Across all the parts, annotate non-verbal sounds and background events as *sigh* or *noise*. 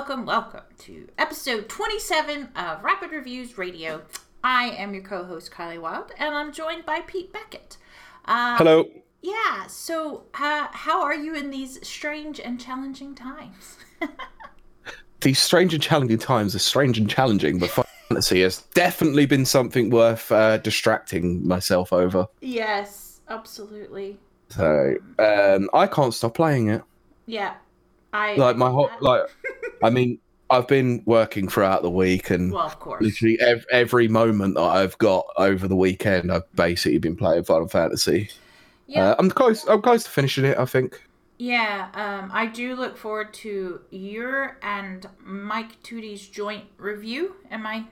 welcome, welcome to episode 27 of Rapid Reviews Radio. I am your co host, Kylie Wild, and I'm joined by Pete Beckett. Uh, Hello. Yeah, so uh, how are you in these strange and challenging times? *laughs* These strange and challenging times are strange and challenging, but fantasy has definitely been something worth uh, distracting myself over. yes, absolutely. So um, I can't stop playing it. Yeah, I Like my whole like, I *laughs* mean, I've been working throughout the week, and Well, of course. literally ev- every moment that I've got over the weekend, I've basically been playing Final Fantasy. Yeah, Uh, I'm close. I'm close to finishing it. I think. yeah. Um, I do look forward to your and Mike Tootie's joint review. Am I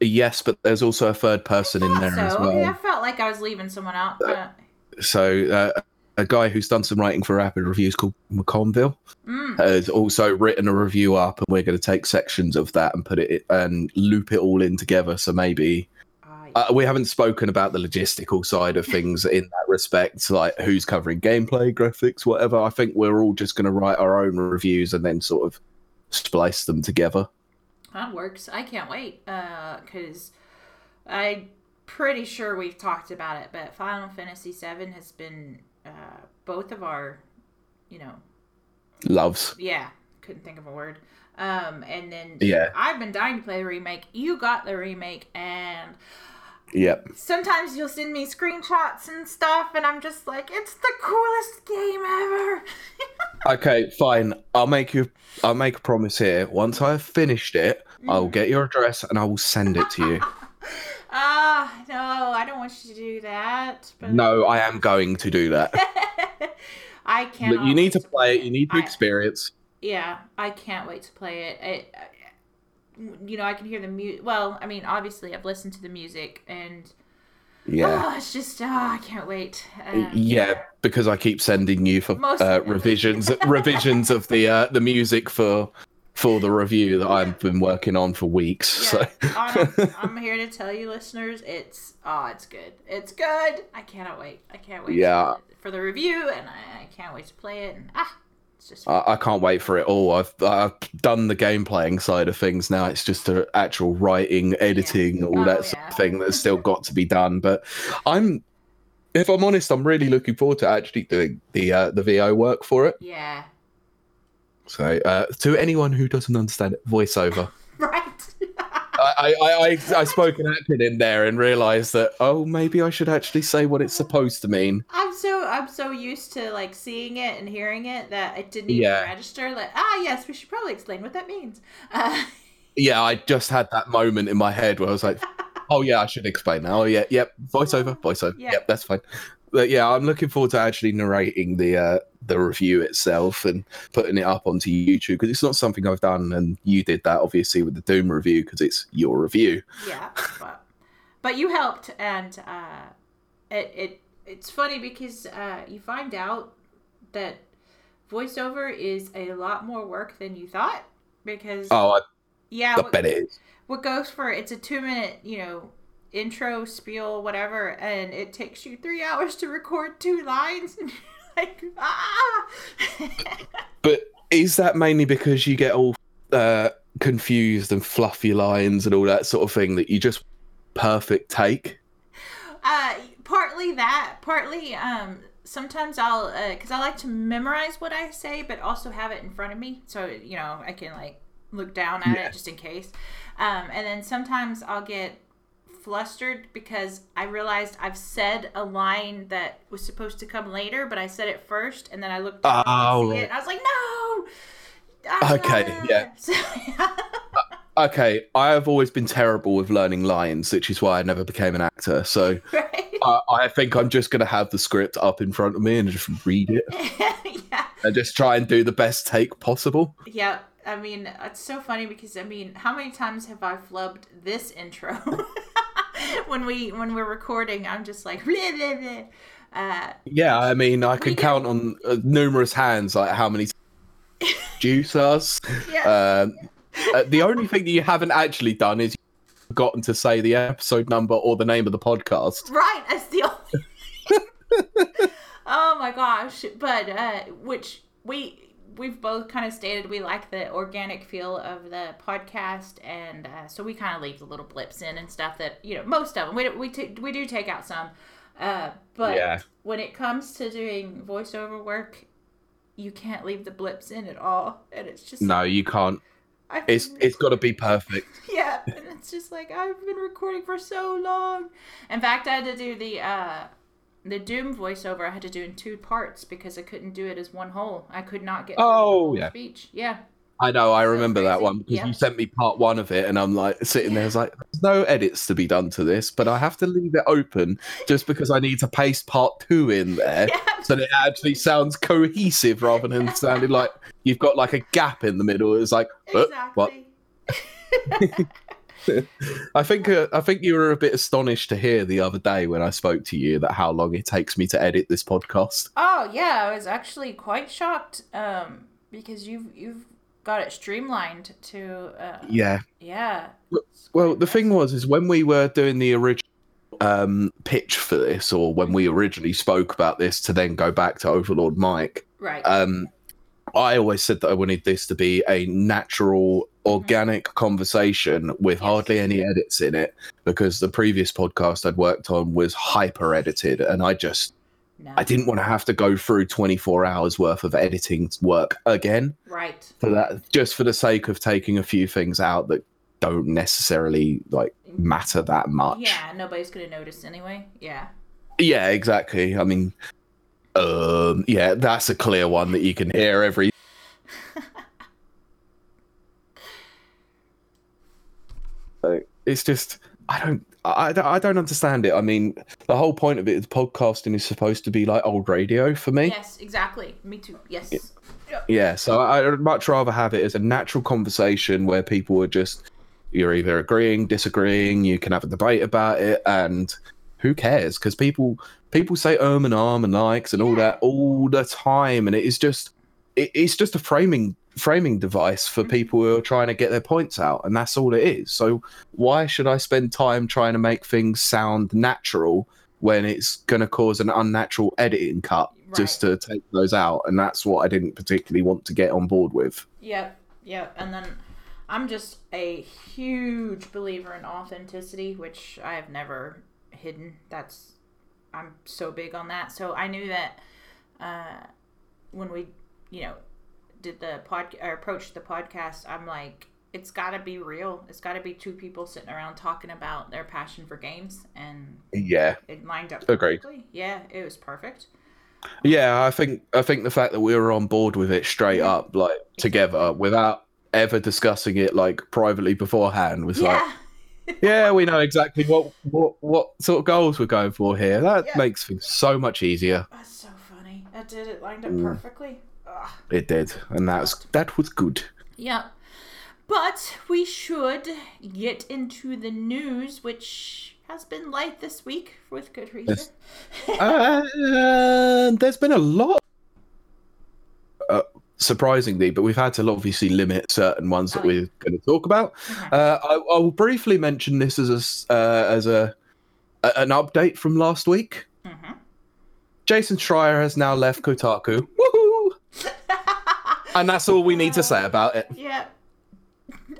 Yes, but there's also a third person in there so as well. okay, I felt like I was leaving someone out. Uh, so uh, a guy who's done some writing for rapid reviews called McConville. Mm, has also written a review up and we're going to take sections of that and put it and loop it all in together. So maybe uh, we haven't spoken about the logistical side of things *laughs* in that respect like who's covering gameplay graphics whatever. I think we're all just going to write our own reviews and then sort of splice them together. That works. I can't wait. Uh, cause I'm pretty sure we've talked about it, but Final Fantasy VII has been uh, both of our, you know, loves yeah, couldn't think of a word. Um, and then Yeah. I've been dying to play the remake. You got the remake, and yep sometimes you'll send me screenshots and stuff, and I'm just like, it's the coolest game ever. *laughs* okay fine i'll make you i'll make a promise here once i've finished it i'll get your address and i will send it to you *laughs* Ah, no, I don't want you to do that. But no i am going to do that *laughs* I can't. But you need to play it. You need to I- experience. Yeah, I can't wait to play it. it I- you know, I can hear the music. Well, I mean, obviously, I've listened to the music, and Yeah, oh, it's just, oh, I can't wait. Um, yeah. Because I keep sending you for uh, revisions, revisions of the uh, the music for for the review that I've been working on for weeks. Yeah, So I'm, *laughs* I'm here to tell you, listeners, it's oh, it's good. It's good. I cannot wait. I can't wait. Yeah. for, for the review, and I, I can't wait to play it. And ah, it's just I, I can't wait for it all. I've I've done the game playing side of things. Now it's just the actual writing, editing, all Oh, that sort of thing that's still got to be done. But I'm. If I'm honest, I'm really looking forward to actually doing the uh, the VO work for it. yeah, So, uh, to anyone who doesn't understand it, voiceover. *laughs* right. *laughs* I, I, I, I spoke an acting in there and realised that oh maybe I should actually say what it's supposed to mean. I'm so I'm so used to like seeing it and hearing it that it didn't even Yeah. register. Like, ah, yes, we should probably explain what that means. Uh, *laughs* Yeah, I just had that moment in my head where I was like, oh yeah, I should explain now. Oh yeah, yep, voiceover, voiceover. Yeah. Yep, that's fine. But yeah, I'm looking forward to actually narrating the uh, the review itself and putting it up onto YouTube because it's not something I've done, and you did that obviously with the Doom review because it's your review. yeah, but but you helped, and uh, it it it's funny because uh, you find out that voiceover is a lot more work than you thought because Oh, I, yeah, I what, bet it is. what goes for it's a two minute you know intro spiel whatever and it takes you three hours to record two lines and you're *laughs* like ah *laughs* But is that mainly because you get all uh, confused and fluffy lines and all that sort of thing that you just perfect take? uh partly that partly um sometimes i'll because i like to memorize what i say but also have it in front of me so you know i can like look down at Yeah. it just in case um and then sometimes i'll get flustered because i realized i've said a line that was supposed to come later but i said it first and then i looked Oh, see it and i was like no. Okay, yeah. *laughs* So- uh, Okay, I have always been terrible with learning lines, which is why I never became an actor. So *laughs* right I, I think I'm just going to have the script up in front of me and just read it *laughs* yeah and just try and do the best take possible. Yeah, I mean, it's so funny because I mean, how many times have I flubbed this intro *laughs* when we when we're recording? I'm just like, *laughs* bleh, bleh, bleh. Uh, Yeah, I mean, I can count on uh, numerous hands like how many *laughs* juice us. yeah, Um, uh, the only thing that you haven't actually done is you've forgotten to say the episode number or the name of the podcast. right. That's the only. oh my gosh! But uh, which we we've both kind of stated we like the organic feel of the podcast, and uh, so we kind of leave the little blips in and stuff that you know most of them we we t- we do take out some, uh, but Yeah. when it comes to doing voiceover work, you can't leave the blips in at all, and it's just No, you can't. I've It's been it's got to be perfect. *laughs* yeah, and it's just like I've been recording for so long. In fact, I had to do the uh the Doom voiceover. I had to do in two parts because I couldn't do it as one whole. I could not get through the Oh, whole yeah. speech. Yeah, I know. I remember that one because Yeah. you sent me part one of it, and I'm like sitting there, I was like, "There's no edits to be done to this, but I have to leave it open just because I need to paste part two in there *laughs* yeah, so that it actually sounds cohesive rather than *laughs* sounding like you've got like a gap in the middle. It's like, uh, what? *laughs* *laughs* I think uh, I think you were a bit astonished to hear the other day when I spoke to you that how long it takes me to edit this podcast. Oh yeah, I was actually quite shocked um because you've you've got it streamlined to uh Yeah. yeah Well, the thing was, is when we were doing the original um, pitch for this, or when we originally spoke about this, to then go back to Overlord Mike, right um, I always said that I wanted this to be a natural, organic conversation with hardly any edits in it, because the previous podcast I'd worked on was hyper edited, and I just no. I didn't want to have to go through 24 hours worth of editing work again right for that, just for the sake of taking a few things out that don't necessarily like matter that much. yeah nobody's gonna notice anyway yeah Yeah, exactly. I mean, um, yeah, that's a clear one that you can hear every. So, it's just I don't I, don't- I don't understand it. I mean, the whole point of it is podcasting is supposed to be like old radio for me. yes exactly me too yes Yeah, so I'd much rather have it as a natural conversation where people are just you're either agreeing, disagreeing, you can have a debate about it, and who cares? Because people people say um and arm and likes and all that all the time, and it is just it, it's just a framing framing device for people who are trying to get their points out, and that's all it is. So why should I spend time trying to make things sound natural when it's going to cause an unnatural editing cut just to take those out? And that's what I didn't particularly want to get on board with. Yep, yep. And then I'm just a huge believer in authenticity, which I have never hidden. That's I'm so big on that. So I knew that uh, when we, you know, did the pod or approached the podcast, I'm like, it's got to be real. It's got to be two people sitting around talking about their passion for games, and Yeah, it lined up Agreed. perfectly. Yeah, it was perfect. yeah. I think I think the fact that we were on board with it straight up, like together, without ever discussing it like privately beforehand, was like, Yeah. *laughs* yeah, we know exactly what what what sort of goals we're going for here. That Yeah. makes things so much easier. That's so funny. It did. It lined up Mm. perfectly. It did, and that's that was good. Yeah. But we should get into the news, which has been light this week with good reason. Yes. uh, there's been a lot. Uh, surprisingly, but we've had to obviously limit certain ones that Oh, we're going to talk about. Mhm. Uh, I, I will briefly mention this as a uh, as a, a an update from last week. Mhm. Jason Schreier has now left Kotaku. Woohoo! And that's all we need to say about it. yeah.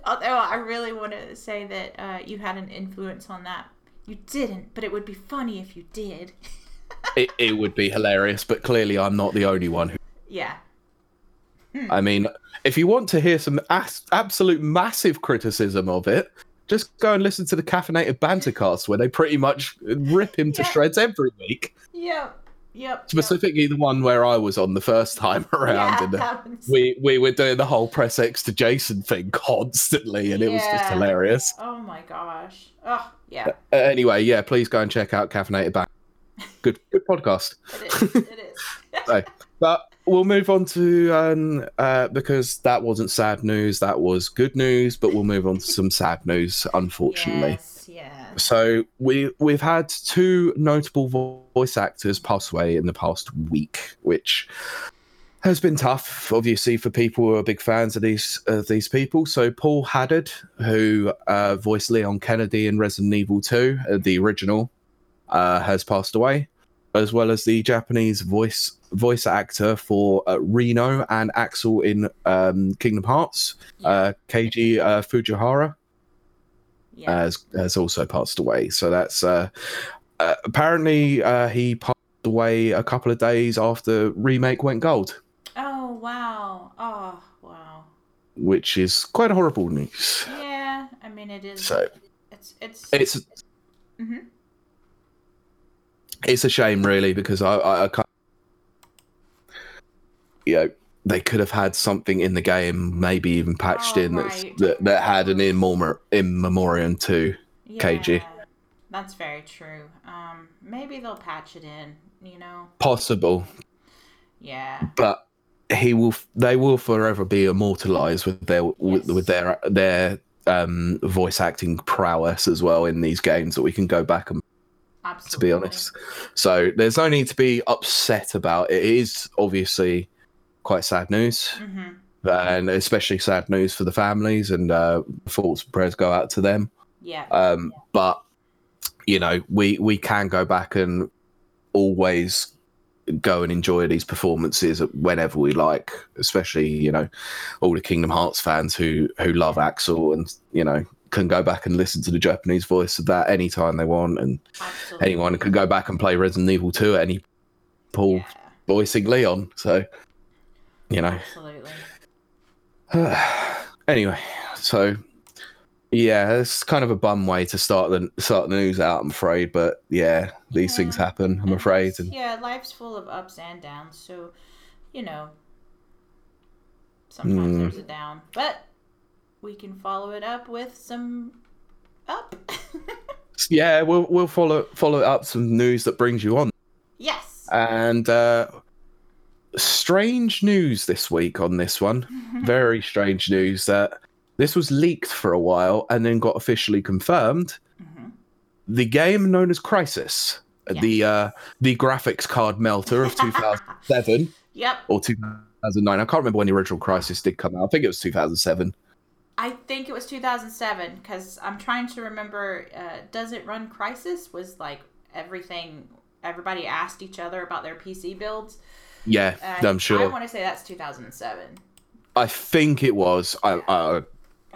Although I really want to say that uh, you had an influence on that. You didn't, but it would be funny if you did. *laughs* it. It would be hilarious, but clearly I'm not the only one who. yeah. I mean, if you want to hear some as- absolute massive criticism of it, just go and listen to the Caffeinated Bantercast, where they pretty much rip him to Yeah. shreds every week. Yep. Yep. Specifically, the one where I was on the first time *laughs* around, Yeah, and uh, we we were doing the whole press X to Jason thing *laughs* constantly, and it was just hilarious. Oh my gosh. Oh yeah. Uh, anyway, yeah, please go and check out Caffeinated Banter. *laughs* Good, good podcast. It is. It is. So, but we'll move on to um, uh, because that wasn't sad news, that was good news. But we'll move on to some sad news, unfortunately. Yes. Yes. So we we've had two notable vo- voice actors pass away in the past week, which has been tough, obviously, for people who are big fans of these of these people. So Paul Haddad, who uh, voiced Leon Kennedy in Resident Evil 2, uh, the original, uh, has passed away. as well as the Japanese voice voice actor for uh, Reno and Axel in um, Kingdom Hearts, uh, Keiji uh, Fujiwara, Yeah. has has also passed away. So that's uh, uh, apparently uh, he passed away a couple of days after remake went gold, oh wow. Oh wow. which is quite horrible news. Yeah. I mean, it is. So it's it's. it's Mhm. it's a shame really because I I, I can't, you know they could have had something in the game maybe even patched Oh, in right. that that had an in, in memoriam to Keiji. That's very true. Um, maybe they'll patch it in. You know. possible Yeah. but he will they will forever be immortalized with their with, Yes. with their their um voice acting prowess as well in these games that we can go back and to be honest so there's no need to be upset about it it is obviously quite sad news hmm and especially sad news for the families and uh thoughts and prayers go out to them Yeah. um but you know we we can go back and always go and enjoy these performances whenever we like especially you know all the kingdom hearts fans who who love axel and you know can go back and listen to the japanese voice of that anytime they want and Absolutely. anyone can go back and play resident evil 2 at any paul Yeah. voicing leon so you know Absolutely. *sighs* anyway, so yeah, it's kind of a bum way to start the start the news out. I'm afraid, but yeah, these Yeah. things happen. I'm afraid. And Yeah, life's full of ups and downs, so you know, sometimes Mm. there's a down, but we can follow it up with some up. *laughs* yeah, we'll we'll follow follow up some news that brings you on. yes. And uh, strange news this week on this one. *laughs* Very strange news that this was leaked for a while and then got officially confirmed. Mhm. The game known as Crysis, Yeah. the uh, the graphics card melter of 2007. *laughs* Yep. or 2009. I can't remember when the original Crysis did come out. I think it was 2007. I think it was 2007 because I'm trying to remember. Uh, Does it run Crysis? Was like everything. Everybody asked each other about their PC builds. Yeah, Uh, I'm sure. I want to say that's 2007. I think it was. I, I,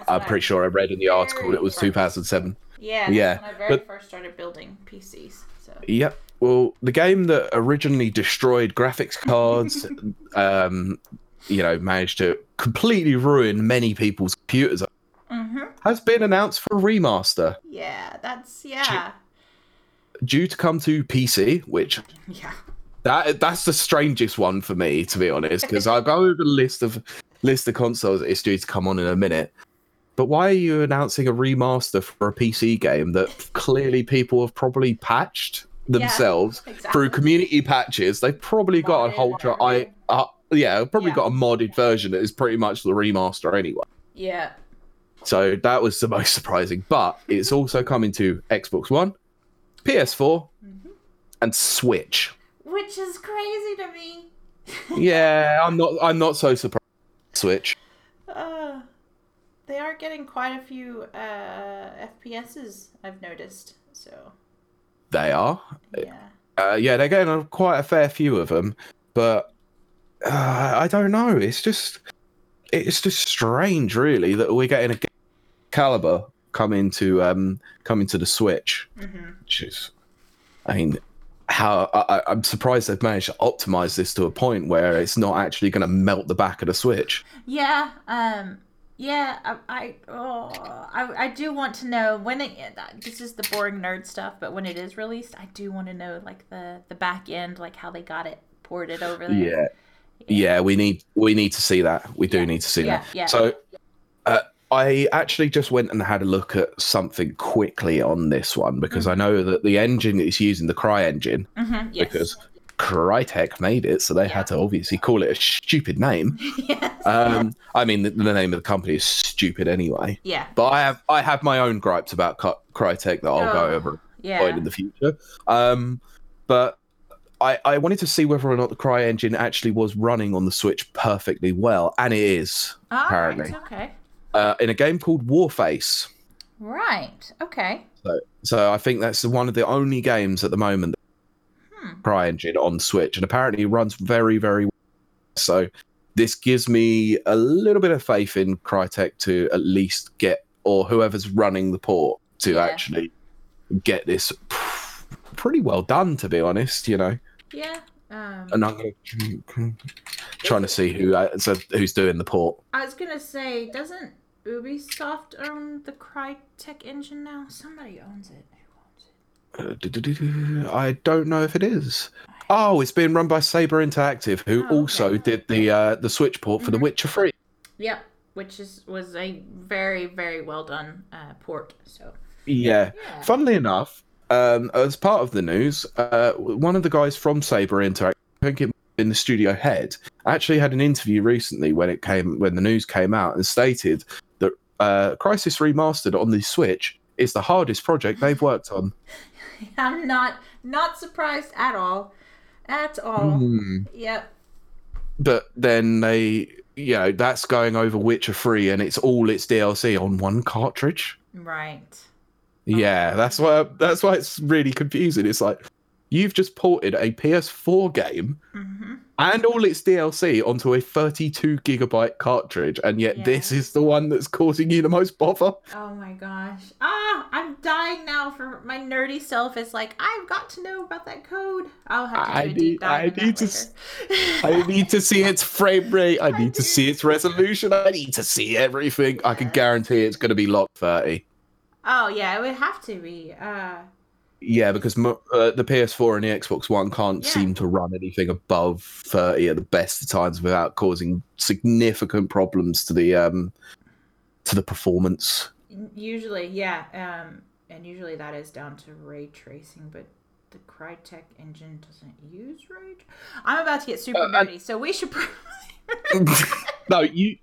I'm when pretty sure I read in the article it was 2007. Yeah. Yeah, When I very but- first started building PCs. So. Yep. Well, the game that originally destroyed graphics *laughs* cards, um, you know, managed to completely ruin many people's computers, Mm-hmm. has been announced for a remaster Yeah. That's yeah. due to come to PC, which *laughs* Yeah. That that's the strangest one for me, to be honest, because I'll go over the list of list of consoles that it's due to come on in a minute. But why are you announcing a remaster for a PC game that clearly people have probably patched themselves Exactly. through community patches? They've probably got a whole I uh, yeah, probably Yeah. got a modded version that is pretty much the remaster anyway. Yeah. So that was the most surprising. But it's also coming to Xbox One, PS4, Mhm. and Switch. Which is crazy to me. *laughs* yeah, I'm not. I'm not so surprised. Switch. Uh, they are getting quite a few uh, FPSs. I've noticed. So They are. yeah. Uh, yeah, they're getting a, quite a fair few of them, but uh, I don't know. It's just, it's just strange, really, that we're getting a caliber come into um come into the Switch, hmm which is, I mean. How I, I'm surprised they've managed to optimize this to a point where it's not actually going to melt the back of the Switch. Yeah. Um. Yeah. I. I, oh, I. I do want to know when it. This is the boring nerd stuff, but when it is released, I do want to know like the the back end, like how they got it ported over there. Yeah, yeah, we need we need to see that. We do Yeah. need to see Yeah, that. yeah. So, uh, I actually just went and had a look at something quickly on this one because I know that the engine is using the CryEngine Mm-hmm. Yes. because Crytek made it, so they had to obviously call it a stupid name. *laughs* yes. Um, I mean, the, the name of the company is stupid anyway. yeah. But I have I have my own gripes about Crytek that I'll go Oh, over Yeah. in the future. Um, but I, I wanted to see whether or not the CryEngine actually was running on the Switch perfectly well, and it is All right, apparently. Okay. Uh, in a game called Warface. Right. Okay. So, so I think that's one of the only games at the moment Hmm. CryEngine on Switch, and apparently it runs very, very well. So this gives me a little bit of faith in Crytek to at least get, or whoever's running the port to Yeah. actually get this pretty well done, to be honest. You know, Yeah. Um, and I'm gonna trying to see who uh, so who's doing the port. I was gonna say, doesn't Ubisoft own the Crytek engine now? Somebody owns it. Who owns it? Uh, I don't know if it is. Oh, it's being run by Saber Interactive, who Oh, also did the uh, the Switch port for The Mhm. Witcher Three. Yep, which is was a very very well done uh, port. So Yeah. yeah. Funnily enough, um, as part of the news, uh, one of the guys from Saber Interactive, I think it in the studio head, actually had an interview recently when it came when the news came out and stated that uh, Crysis Remastered on the Switch is the hardest project they've worked on. *laughs* I'm not not surprised at all, at all. Hmm. Yep. But then they, you know, that's going over Witcher Free, and it's all its DLC on one cartridge. Right. Yeah, that's why that's why it's really confusing. It's like you've just ported a PS4 game hmm and all its DLC onto a 32 gigabyte cartridge, and yet Yeah. this is the one that's causing you the most bother. Oh my gosh. Ah, I'm dying now for my nerdy self is like, I've got to know about that code. I'll have to do I a need- deep dive I need to s- I need to see its frame rate. I *laughs* I need to see its resolution. I need to see everything. I can guarantee it's going to be locked 30. Oh yeah, it would have to be. Uh Yeah, because uh, the PS4 and the Xbox One can't Yeah. seem to run anything above 30 at the best of times without causing significant problems to the um to the performance. usually, yeah. Um and usually that is down to ray tracing, but the Crytek engine doesn't use ray. I'm about to get super Uh, nerdy, so we should probably *laughs* no, you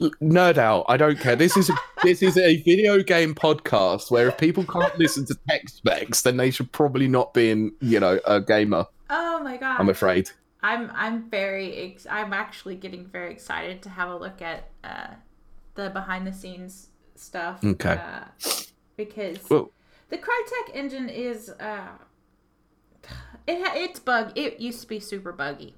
nerd out. I don't care. This is a, this is a video game podcast where if people can't listen to tech specs, then they should probably not be in, you know, a gamer. Oh my god. I'm afraid. I'm I'm very ex- I'm actually getting very excited to have a look at uh, the behind the scenes stuff. Okay. Uh, because Well, the Crytek engine is uh, it it's bug. It used to be super buggy,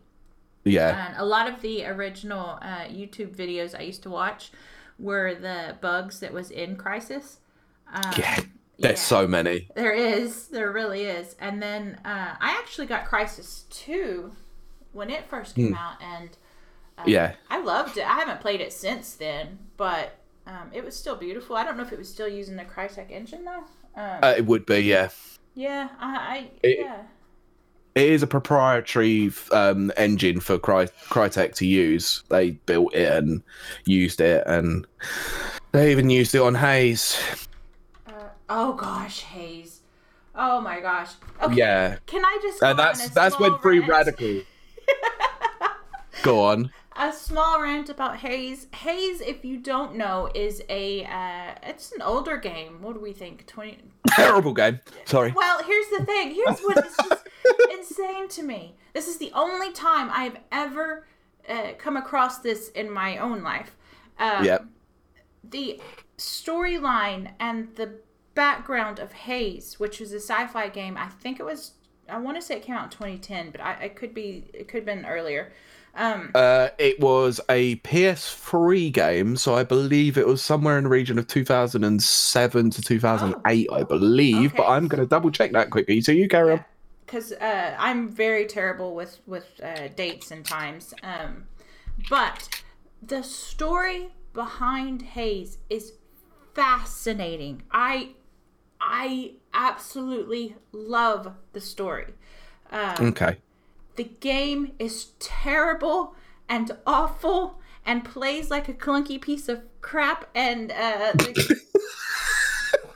yeah, and a lot of the original uh, YouTube videos I used to watch were the bugs that was in Crysis. Um, yeah. *laughs* There's so many. there is, there really is. And then uh, I actually got Crysis 2 when it first came Hmm. out, and uh, Yeah. I loved it. I haven't played it since then, but um, it was still beautiful. I don't know if it was still using the Crytek engine though. Um, Uh, it would be, yeah. yeah, I, I it- yeah. It is a proprietary um, engine for Cry- Crytek to use. They built it and used it, and they even used it on Haze. Uh, oh gosh, Haze. Oh my gosh. Okay. Yeah, Can I just? and on that's that's when Free rant? Radical. *laughs* Go on. a small rant about Haze. Haze, if you don't know, is a uh, it's an older game. What do we think? Twenty. Terrible game. Sorry. Well, here's the thing. Here's what is just *laughs* insane to me. This is the only time I've ever uh, come across this in my own life. Um, Yep. The storyline and the background of Haze, which was a sci-fi game. I think it was. I want to say it came out in 2010, but I, I could be. It could have been earlier. Um, Uh, it was a PS3 game, so I believe it was somewhere in the region of 2007 to 2008, I believe. But Oh, I'm going to double check that quickly. So you carry on. Because uh, I'm very terrible with with uh, dates and times. Um, but the story behind Haze is fascinating. I I absolutely love the story. Um, Okay. the game is terrible and awful and plays like a clunky piece of crap and uh, the *laughs*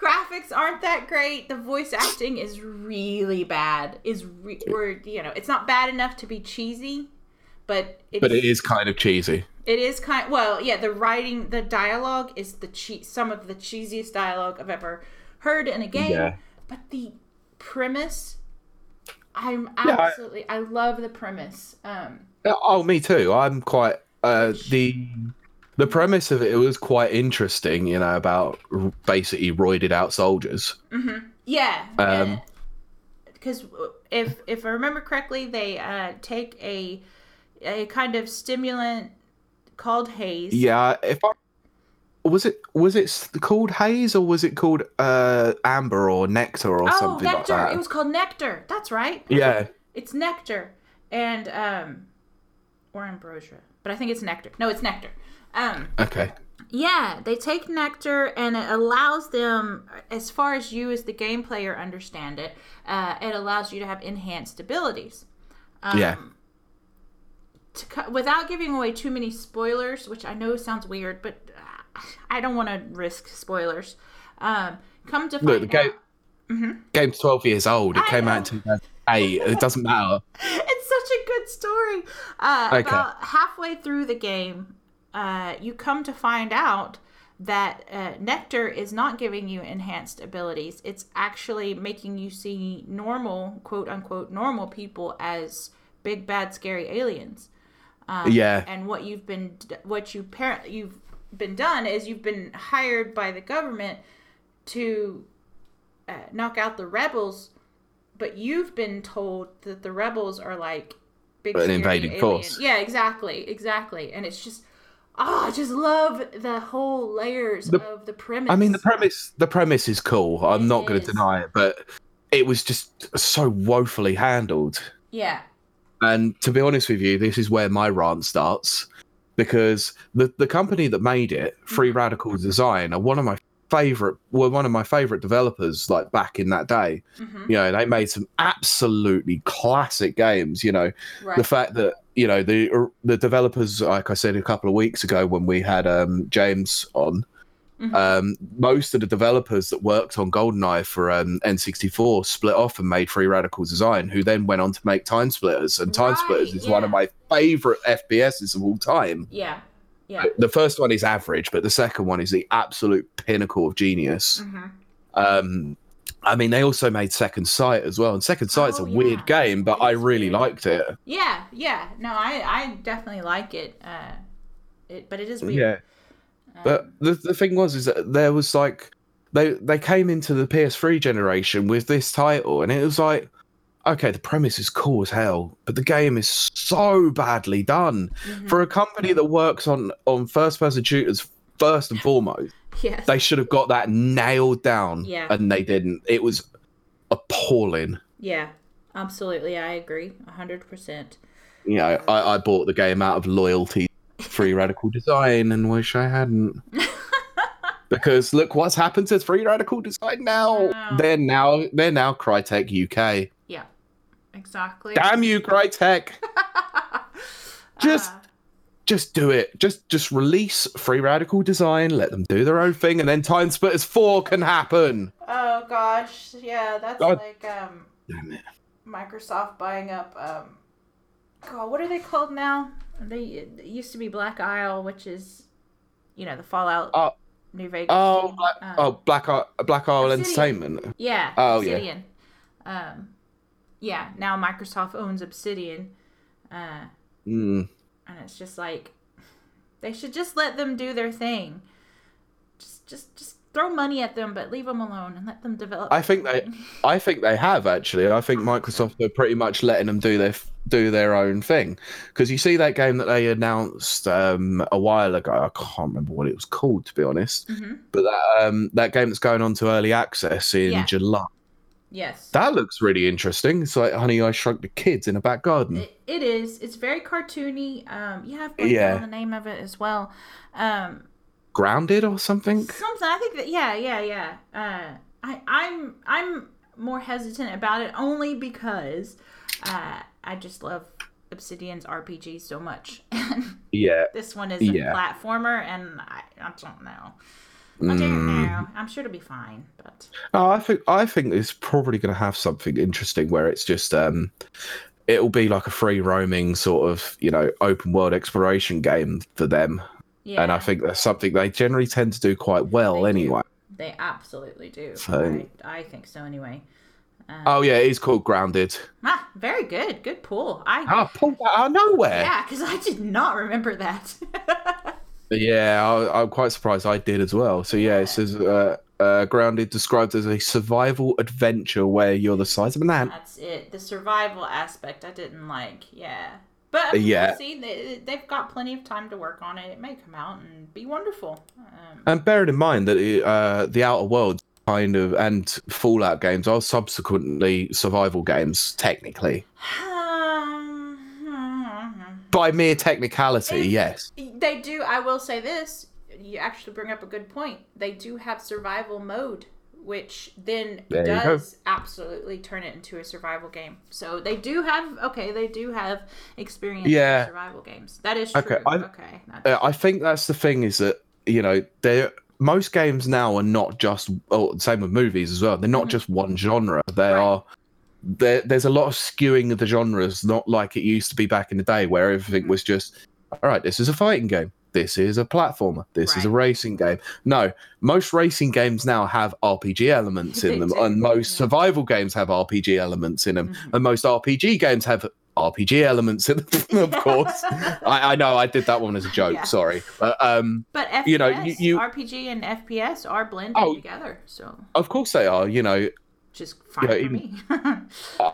graphics aren't that great the voice acting is really bad is re- we're you know it's not bad enough to be cheesy but it's, But it is kind of cheesy. it is kind well yeah the writing the dialogue is the che- some of the cheesiest dialogue i've ever heard in a game Yeah. but the premise i'm Yeah, I- absolutely I, love the premise um Oh, me too. I'm quite uh, the the premise of it was quite interesting. You know about r- basically roided out soldiers. yeah Um, because if if I remember correctly, they uh, take a a kind of stimulant called haze. Yeah, if I was it was it called haze or was it called uh amber or nectar or oh, something nectar! like that? It was called nectar. That's right. Yeah, It's nectar, and um, or ambrosia, but I think it's nectar. No, it's nectar. Um, okay. yeah, they take nectar, and it allows them, as far as you as the game player understand it, uh, it allows you to have enhanced abilities. Um, Yeah. To, without giving away too many spoilers, which I know sounds weird, but uh, I don't want to risk spoilers. Um, come to find Look, the game out, game's twelve years old. It I came know. out in two thousand eight. It doesn't matter. *laughs* it's such a good story. Uh, Okay. About halfway through the game, uh, you come to find out that uh, Nectar is not giving you enhanced abilities. It's actually making you see normal, quote unquote, normal people as big, bad, scary aliens. Um, Yeah. And what you've been, what you parent, you've been done is you've been hired by the government to uh, knock out the rebels, but you've been told that the rebels are like big An invading alien- force. Yeah, exactly, exactly. And it's just, oh, I just love the whole layers The- of the premise. I mean, the premise the premise is cool. I'm It not going to deny it, but it was just so woefully handled. Yeah, And to be honest with you, this is where my rant starts because the the company that made it, Free mm-hmm. Radical Design, are one of my favorite were one of my favorite developers like back in that day. hmm You know, they made some absolutely classic games, you know. right. The fact that, you know, the the developers like I said a couple of weeks ago when we had um James on Mhm. um, most of the developers that worked on GoldenEye for um, N64 split off and made Free Radical Design, who then went on to make Time Splitters. And Time Right, Splitters is one of my favorite FPSs of all time. yeah, yeah. The first one is average, but the second one is the absolute pinnacle of genius. hmm Um, I mean, they also made Second Sight as well, and Second Sight's Oh, a weird game, but It I really weird. liked it. Yeah, yeah. No, I, I definitely like it. Uh, it, but it is weird. Yeah. But Um, the the thing was is that there was like they they came into the PS3 generation with this title, and it was like, okay, the premise is cool as hell, but the game is so badly done mhm. for a company that works on on first person shooters. First and foremost, *laughs* yes. they should have got that nailed down, Yeah. and they didn't. It was appalling. Yeah, absolutely. I agree. a hundred percent. You know, I, I bought the game out of loyalty, Free *laughs* Radical Design, and wish I hadn't. *laughs* because look what's happened to Free Radical Design now. know. They're now they're now Crytek UK. Exactly. Damn you, Crytek! *laughs* Just Uh, just do it. Just just release Free Radical Design. Let them do their own thing, and then Time Splitters Four can happen. oh gosh, yeah, that's God. like um, Damn it. Microsoft buying up um, God, what are they called now? They it used to be Black Isle, which is, you know, the Fallout Oh. New Vegas. Oh. Black, Um, oh, Black Isle, Black Isle Obsidian. Entertainment. Yeah. Oh, yeah. Um, yeah. Now Microsoft owns Obsidian, uh, Mm. and it's just like they should just let them do their thing. Just, just, just throw money at them, but leave them alone and let them develop. I think they- I think they have actually. I think Microsoft are pretty much letting them do their do their own thing. Because you see that game that they announced um, a while ago. I can't remember what it was called to be honest. Mhm. But that um, that game that's going on to early access in Yeah. July. Yes. That looks really interesting. It's like Honey, I Shrunk the Kids in a back garden. It, it is. It's very cartoony. Um, you have Yeah. the name of it as well. Um, Grounded or something. something. I think that. Yeah, yeah, yeah. Uh, I, I'm, I'm more hesitant about it only because uh, I just love Obsidian's RPG so much. *laughs* Yeah. this one is a Yeah. platformer, and I, I don't know. I don't Mm. know. I'm sure it'll be fine, but Oh, I think I think it's probably going to have something interesting where it's just um, it'll be like a free roaming sort of you know open world exploration game for them, yeah. and I think that's something they generally tend to do quite well They do. anyway. they absolutely do. So- I, I think so anyway. Um, Oh yeah, it is called Grounded. Ah, very good. Good pull. I I pulled that out of nowhere. yeah, because I did not remember that. *laughs* Yeah, I, I'm quite surprised I did as well. So yeah, it says uh, uh, Grounded described as a survival adventure where you're the size of an ant. That's it. The survival aspect I didn't like. Yeah. But I mean, Yeah. see, they, they've got plenty of time to work on it. It may come out and be wonderful. Um, And bearing in mind that uh, the Outer Worlds kind of and Fallout games are subsequently survival games, technically. *sighs* *sighs* By mere technicality, yes. They do. I will say this. You actually bring up a good point. They do have survival mode, which then There does absolutely turn it into a survival game. So they do have okay. They do have experience Yeah. in survival games. That is true. Okay, Okay. I- that's- Uh, I think that's the thing is that you know they most games now are not just oh same with movies as well. They're not Mhm. just one genre. They Right. are there. There's a lot of skewing of the genres, not like it used to be back in the day where everything Mhm. was just all right. This is a fighting game. This is a platformer. This is a racing game. No, most racing games now have RPG elements in *laughs* them, and most survival games have RPG elements in them, Mhm. and most RPG games have RPG elements in them. of course, *laughs* I, I know I did that one as a joke. Yeah. Sorry, but um, But FPS, you know, you- you- RPG and FPS are blended Oh. together, so of course they are. You know, just fine Yeah, for even- me. *laughs* I,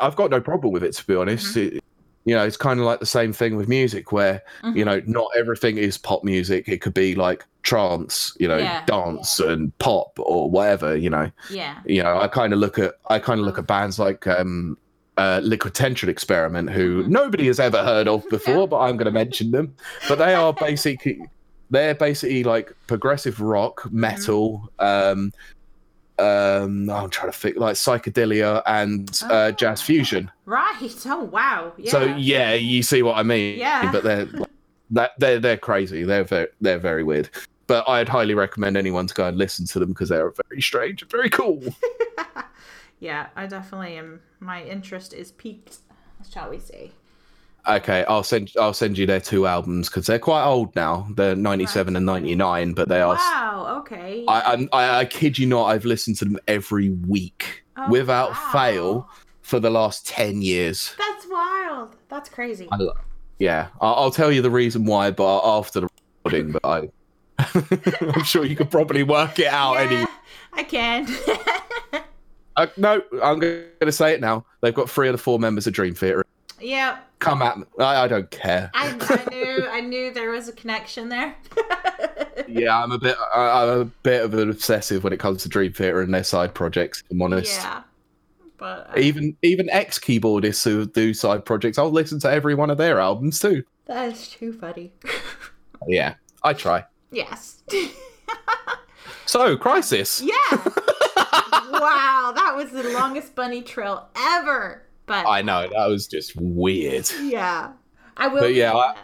I've got no problem with it to be honest. Mm-hmm. It, you know, it's kind of like the same thing with music, where you Mhm. know, not everything is pop music. It could be like trance, you know, Yeah. dance and pop or whatever. You know, yeah, you know, I kind of look at I kind of look at bands like um, uh, Liquid Tension Experiment, who Mhm. nobody has ever heard of *laughs* before, Yeah. but I'm going to mention them. But they are basically they're basically like progressive rock, Mm-hmm. metal. Um, um, I'm trying to think like psychedelia and uh, jazz Oh. fusion. right. Oh wow. Yeah. So yeah, you see what I mean. Yeah. But they're *laughs* that they're they're crazy. They're very they're very weird. But I'd highly recommend anyone to go and listen to them because they're very strange and very cool. *laughs* yeah, I definitely am. My interest is peaked, shall we say? Okay, I'll send I'll send you their two albums because they're quite old now. They're ninety seven and ninety nine, but they are. Wow. Okay. I, I I kid you not. I've listened to them every week Oh, without wow. fail for the last ten years. That's wild. That's crazy. I yeah, I'll, I'll tell you the reason why, but after the recording. But I, *laughs* I'm sure you could probably work it out. yeah, Any I can. *laughs* uh, no, I'm going to say it now. They've got three of the four members of Dream Theater. Yeah, Come at me. I, I don't care. I, I knew. I knew there was a connection there. *laughs* yeah, I'm a bit. I, I'm a bit of an obsessive when it comes to Dream Theater and their side projects. If I'm honest. Yeah. But uh, Even even ex keyboardists who do side projects, I'll listen to every one of their albums too. that is too funny. *laughs* Yeah, I try. yes. *laughs* So, Crysis. yeah. wow, that was the longest bunny trail ever. But I know that was just weird. yeah, I will. But yeah, I- uh,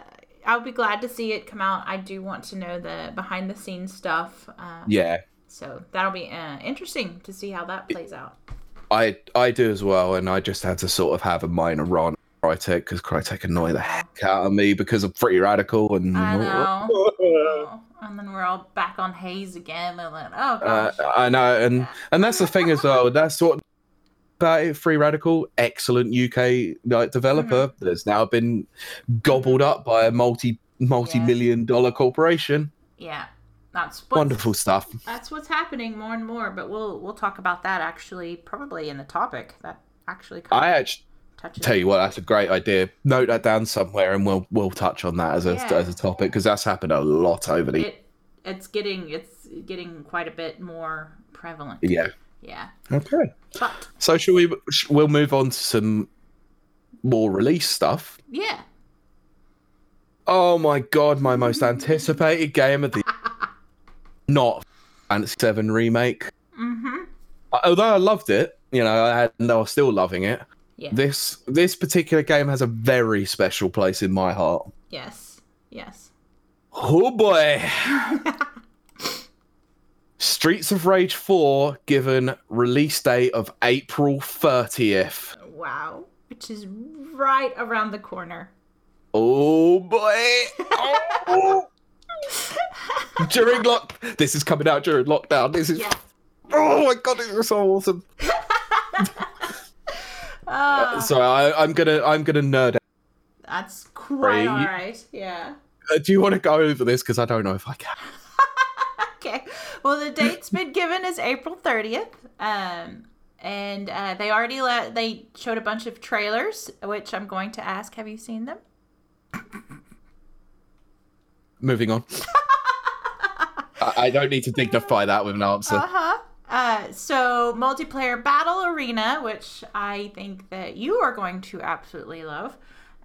I'll be glad to see it come out. I do want to know the behind the scenes stuff. Uh, Yeah, So that'll be uh, interesting to see how that plays out. I I do as well, and I just had to sort of have a minor rant Crytek because Crytek annoy the heck out of me because I'm pretty radical and. I *laughs* know. Oh, and then we're all back on haze again. And then, oh Uh, gosh. I know, and and that's the thing as well. That's what about it. Free Radical, excellent UK like developer, Mm-hmm. that's now been gobbled up by a multi multi million dollar corporation. yeah, that's Wonderful stuff. That's what's happening more and more. But we'll we'll talk about that actually probably in the topic that actually I actually tell you what, that's a great idea. Note that down somewhere, and we'll we'll touch on that as a Yeah. as a topic because that's happened a lot over the it it's getting it's getting quite a bit more prevalent. yeah. Yeah. Okay. But So shall we? We'll move on to some more release stuff. yeah. Oh my god, my most anticipated game of the *laughs* not Fantasy Seven remake. Mm-hmm. Although I loved it, you know, I had, and I was still loving it. Yeah. This this particular game has a very special place in my heart. Yes. Yes. Oh boy! *laughs* Streets of Rage 4 given release date of April 30th. wow. Which is right around the corner. Oh boy! Oh. *laughs* during lock, this is coming out during lockdown. This is Yeah. oh my god, this is so awesome. *laughs* So I, I'm gonna I'm gonna nerd. out. that's quite Right. all right. Yeah. Uh, do you want to go over this? Because I don't know if I can. Okay. Well, the date's been given as April 30th. Um, and uh, they already let they showed a bunch of trailers, which I'm going to ask. Have you seen them? Moving on. *laughs* I, I don't need to dignify that with an answer. Uh-huh. Uh, so multiplayer battle arena, which I think that you are going to absolutely love.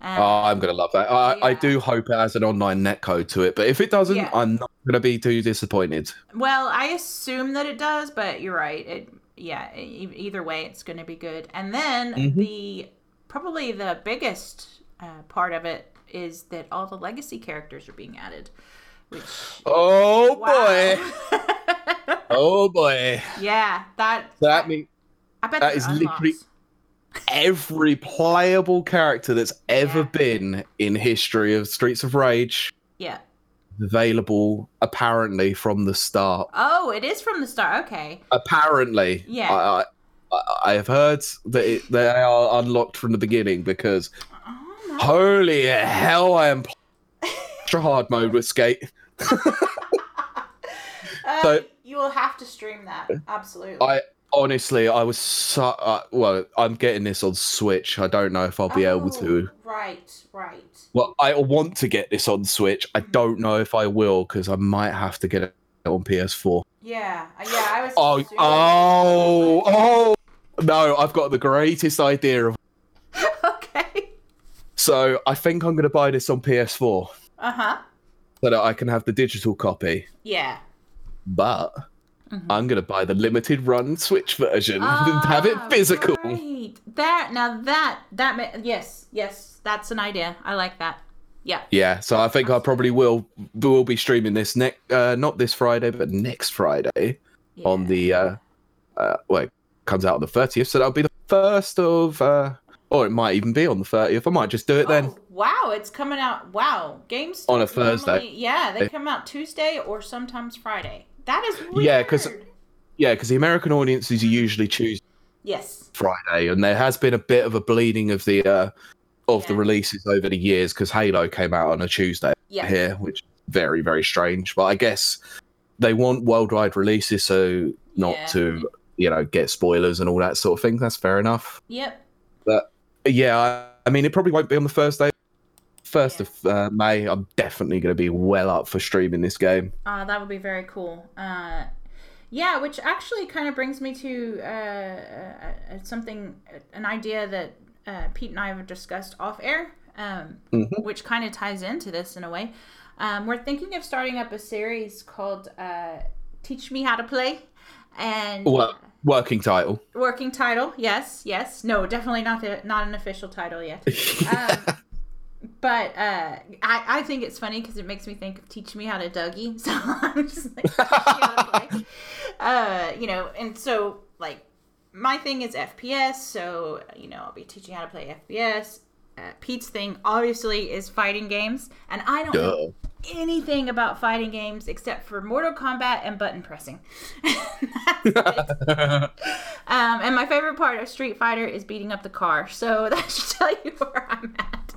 Um, Oh, I'm gonna love that. I, I do hope it has an online netcode to it, but if it doesn't, Yeah. I'm not gonna be too disappointed. Well, I assume that it does, but you're right. It yeah, e- either way it's going to be good. And then Mhm. the probably the biggest uh, part of it is that all the legacy characters are being added, which Oh wow. boy! *laughs* Oh boy! yeah, that That means I bet that literally- unlocks. Every playable character that's ever Yeah. been in history of Streets of Rage Yeah. available apparently from the start. Oh, it is from the start. Okay. Apparently, Yeah. I, I, I have heard that it, they are unlocked from the beginning because Oh, holy hell, I am extra *laughs* hard mode with Skate. *laughs* So- you will have to stream that. Absolutely. I honestly, I was so uh, well. I'm getting this on Switch. I don't know if I'll be able to. Oh, Right. Right. Well, I want to get this on Switch. I don't know if I will because I might have to get it on PS4. Yeah. uh, Yeah. I was. Oh, oh, oh! No, I've got the greatest idea of. *laughs* okay. So I think I'm going to buy this on PS4 Uh huh. so that I can have the digital copy. Yeah. But Mhm. I'm going to buy the limited run Switch version *laughs* and have it Ah, physical. Right. That now that that ma- yes yes that's an idea. I like that. Yeah. Yeah, so I think I probably will will be streaming this next, uh, not this Friday, but next Friday yeah. on the. Uh, uh, well, it comes out on the 30th, so that'll be the first of. Uh, or it might even be on the 30th. I might just do it then. Oh, wow, it's coming out. Wow, games On a Thursday. yeah, they come out Tuesday or sometimes Friday. That is weird. Yeah, 'cause- Yeah, because the American audiences usually choose yes. Friday, and there has been a bit of a bleeding of the uh, of the releases over the years because Halo came out on a Tuesday Yeah. here, which is very very strange. But I guess they want worldwide releases, so not Yeah. to you know get spoilers and all that sort of thing. That's fair enough. Yep. But yeah, I, I mean it probably won't be on the first day. First Yeah. of uh, May, I'm definitely going to be well up for streaming this game. Uh, that would be very cool. Uh, yeah, which actually kind of brings me to uh, uh, uh, something, an idea that uh, Pete and I have discussed off air, um, Mhm. which kind of ties into this in a way. Um, we're thinking of starting up a series called uh, "Teach Me How to Play," and Well, working title. working title. Yes, yes, no, definitely not the, not an official title yet. *laughs* Um, but uh, I, I think it's funny because it makes me think of teach me how to Dougie. *laughs* So I'm just like, teach me how to play. *laughs* Uh, you know, and so like my thing is FPS. So you know, I'll be teaching how to play FPS. Uh, Pete's thing obviously is fighting games, and I don't know anything about fighting games except for Mortal Kombat and button pressing. *laughs* Um, and my favorite part of Street Fighter is beating up the car. So that should tell you where I'm at.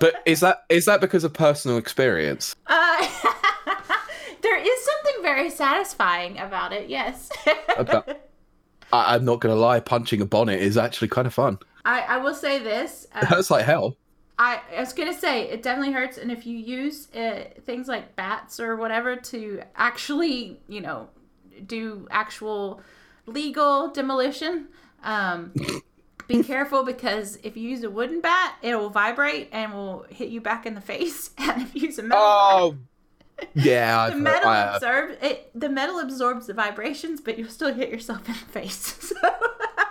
But is that is that because of personal experience? Uh, *laughs* there is something very satisfying about it. Yes. *laughs* About- I, I'm not gonna lie, punching a bonnet is actually kind of fun. I, I will say this. It Uh, *laughs* hurts like hell. I, I was gonna say it definitely hurts, and if you use uh, things like bats or whatever to actually, you know, do actual legal demolition, um, be careful because if you use a wooden bat, it will vibrate and will hit you back in the face, *laughs* and if you use a metal Oh, yeah. *laughs* bat, I've, the metal I absorbs it. The metal absorbs the vibrations, but you'll still hit yourself in the face. *laughs* So,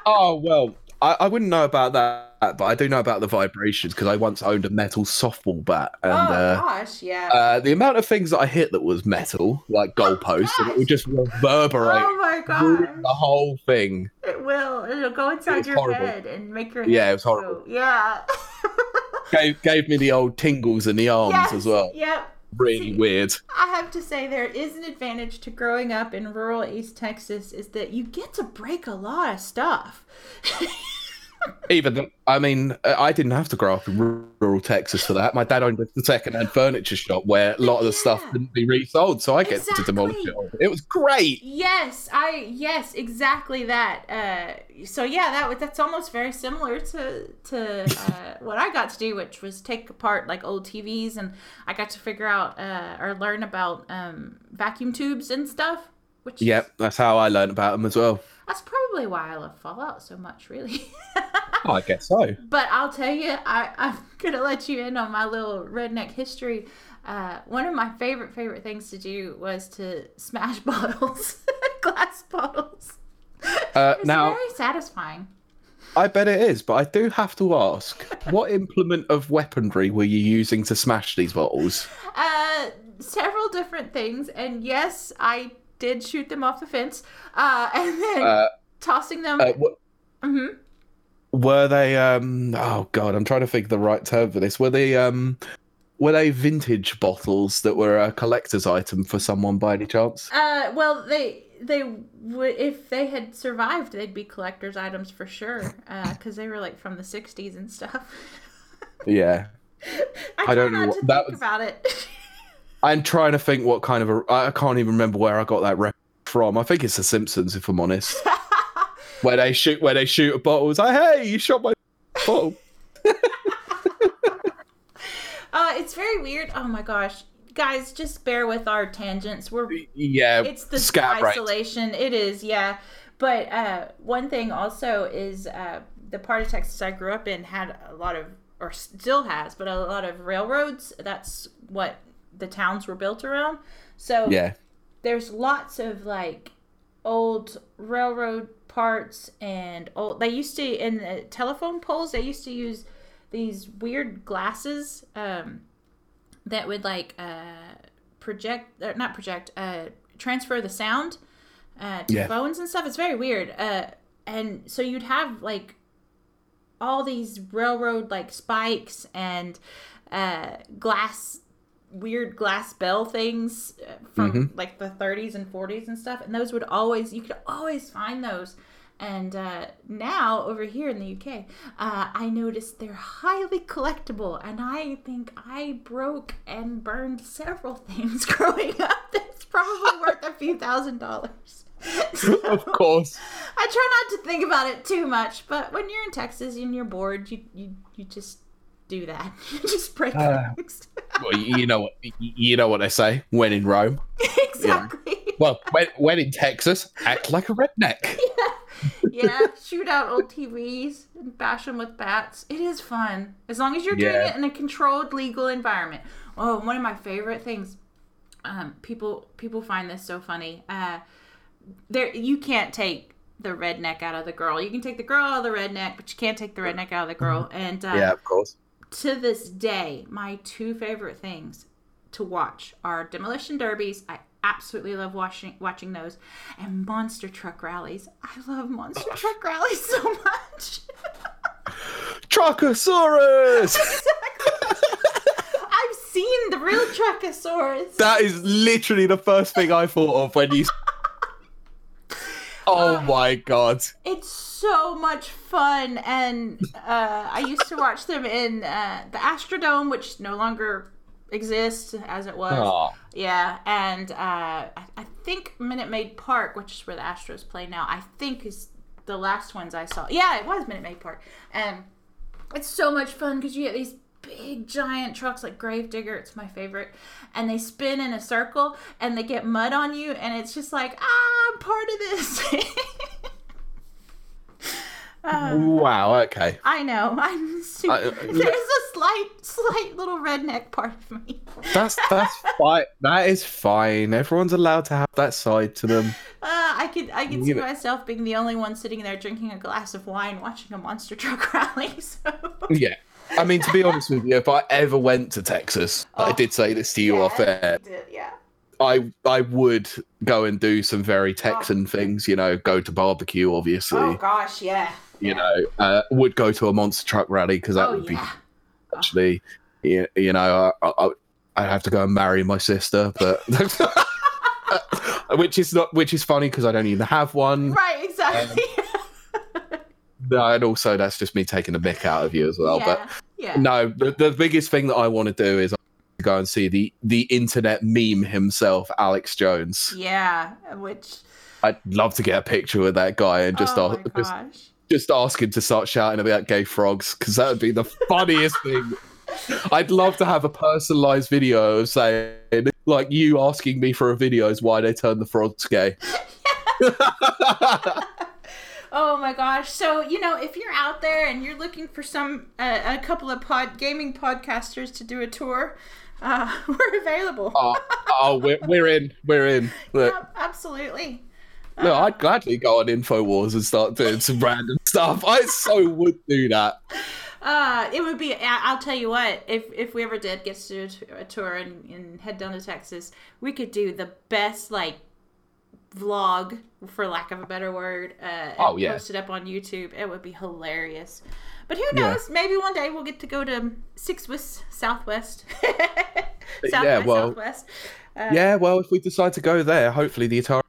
Oh well, I, I wouldn't know about that, but I do know about the vibrations because I once owned a metal softball bat, and oh uh, gosh, yeah. uh, the amount of things that I hit that was metal, like goalposts, and it would just reverberate oh through the whole thing. It will. It'll go inside was your horrible. head and make your Yeah, it was horrible. go. Yeah. *laughs* Gave gave me the old tingles in the arms Yes, as well. Yep. Really See, weird. I have to say there is an advantage to growing up in rural East Texas is that you get to break a lot of stuff. *laughs* Even, I mean, I didn't have to grow up in rural Texas for that. My dad owned a second-hand furniture shop where a lot of the stuff Yeah. couldn't be resold, so I get to demolish it. All. It was great. Yes, I yes, exactly that. Uh, so yeah, that was- that's almost very similar to to uh, what I got to do, which was take apart like old TVs, and I got to figure out uh, or learn about um, vacuum tubes and stuff. Which Yep, that's how I learned about them as well. That's probably why I love Fallout so much, really. *laughs* Oh, I guess so. *laughs* But I'll tell you, I, I'm gonna let you in on my little redneck history. Uh, one of my favorite favorite things to do was to smash *laughs* bottles, glass bottles. Uh, It's now, very satisfying. I bet it is, but I do have to ask, what implement of weaponry were you using to smash these bottles? Uh, several different things, and yes, I did shoot them off the fence. Uh, *laughs* and then Uh, tossing them. uh, w- Mhm. were they? Um, oh God, I'm trying to think of the right term for this. Were they? Um, were they vintage bottles that were a collector's item for someone by any chance? Uh, well, they they would if they had survived, they'd be collector's items for sure. Uh, because they were like from the '60s and stuff. *laughs* Yeah, I, I don't know what- to that think was- about it. *laughs* I'm trying to think what kind of a. I can't even remember where I got that rep from. I think it's The Simpsons, if I'm honest. *laughs* where they shoot, where they shoot a bottle. It's like, hey, you shot my *laughs* bottle. *laughs* uh, it's very weird. Oh my gosh, guys, just bear with our tangents. We're Yeah, it's the scat right. isolation. It is, yeah. But uh, one thing also is uh, the part of Texas I grew up in had a lot of, or still has, but a lot of railroads. That's what the towns were built around. So Yeah, there's lots of like old railroad parts and old. They used to in the telephone poles. They used to use these weird glasses um, that would like uh, project, or not project, uh, transfer the sound uh, to Yeah. phones and stuff. It's very weird. Uh, and so you'd have like all these railroad like spikes and uh, glass weird glass bell things uh, from like the 30s and 40s and stuff and those would always you could always find those. And uh, now over here in the uk uh, i noticed they're highly collectible and i think i broke and burned several *laughs* things growing up. That's probably worth a few thousand dollars. *laughs* Of course. I try not to think about it too much, but when you're in Texas and you're bored, you you, you just do that. *laughs* Just break Uh, things. *laughs* Well, you you know what you know what they say. When in Rome. exactly. Well, when, when in Texas, act like a redneck. *laughs* Yeah. yeah, shoot out old TVs and bash them with bats. It is fun as long as you're doing it in a controlled, legal environment. Oh, one of my favorite things. Um, people people find this so funny. Uh, there you can't take the redneck out of the girl. You can take the girl out of the redneck, but you can't take the redneck out of the girl. And uh, Yeah, of course. To this day, my two favorite things to watch are demolition derbies. I absolutely love watching watching those, and monster truck rallies. I love monster oh. truck rallies so much. *laughs* Truckosaurus! I've seen the real *laughs* Truckosaurus. that is literally the first thing I thought of when you. Oh my god. It's so much fun, and uh, I used to watch them in uh, the Astrodome, which no longer exists as it was. Aw. Yeah, and uh, I, I think Minute Maid Park, which is where the Astros play now, I think is the last ones I saw. Yeah, it was Minute Maid Park, and it's so much fun because you get these big giant trucks like Gravedigger. It's my favorite, and they spin in a circle and they get mud on you, and it's just like ah, I'm part of this. Uh, *laughs* Wow, okay. I know. I'm super, I- uh, *laughs* there's a slight, slight little redneck part of me. That's that's *laughs* fine. That is fine. Everyone's allowed to have that side to them. Uh, I could I could see know- myself being the only one sitting there drinking a glass of wine watching a monster truck rally. So Yeah. I mean, to be honest with you, if I ever went to Texas, I Oh. did say this to you off air, did, yeah. I I would go and do some very Texan things. You know, go to barbecue, obviously. Oh gosh, yeah. you know, uh, would go to a monster truck rally because that oh would be yeah. actually, you, you know, I, I, I'd have to go and marry my sister, but *laughs* *laughs* which is not, which is funny because I don't even have one. Right, exactly. no, and also that's just me taking the mick out of you as well. yeah, But yeah. no, the, the biggest thing that I want to do is go and see the the internet meme himself, Alex Jones. Yeah, which I'd love to get a picture with that guy and just oh ask, just, just ask him to start shouting about gay frogs because that would be the funniest thing. I'd love to have a personalized video of saying, like you asking me for a video is why they turn the frogs gay. *laughs* *laughs* Oh my gosh. So, you know, if you're out there and you're looking for some uh, a couple of pod gaming podcasters to do a tour, uh, *laughs* we're available. oh, oh we're, we're in, we're in. *laughs* Look, Yep, absolutely. No, I'd gladly go on Infowars and start doing some *laughs* random stuff. I so would do that. Uh, it would be. I'll tell you what. If if we ever did get to do a tour and, and head down to Texas, we could do the best like vlog, for lack of a better word. Uh, Oh, yeah. Post it up on YouTube. It would be hilarious. But who Yeah. knows? Maybe one day we'll get to go to Six West Southwest. South *laughs* Yeah, well- Southwest. Uh, Yeah, well, if we decide to go there, hopefully the Atari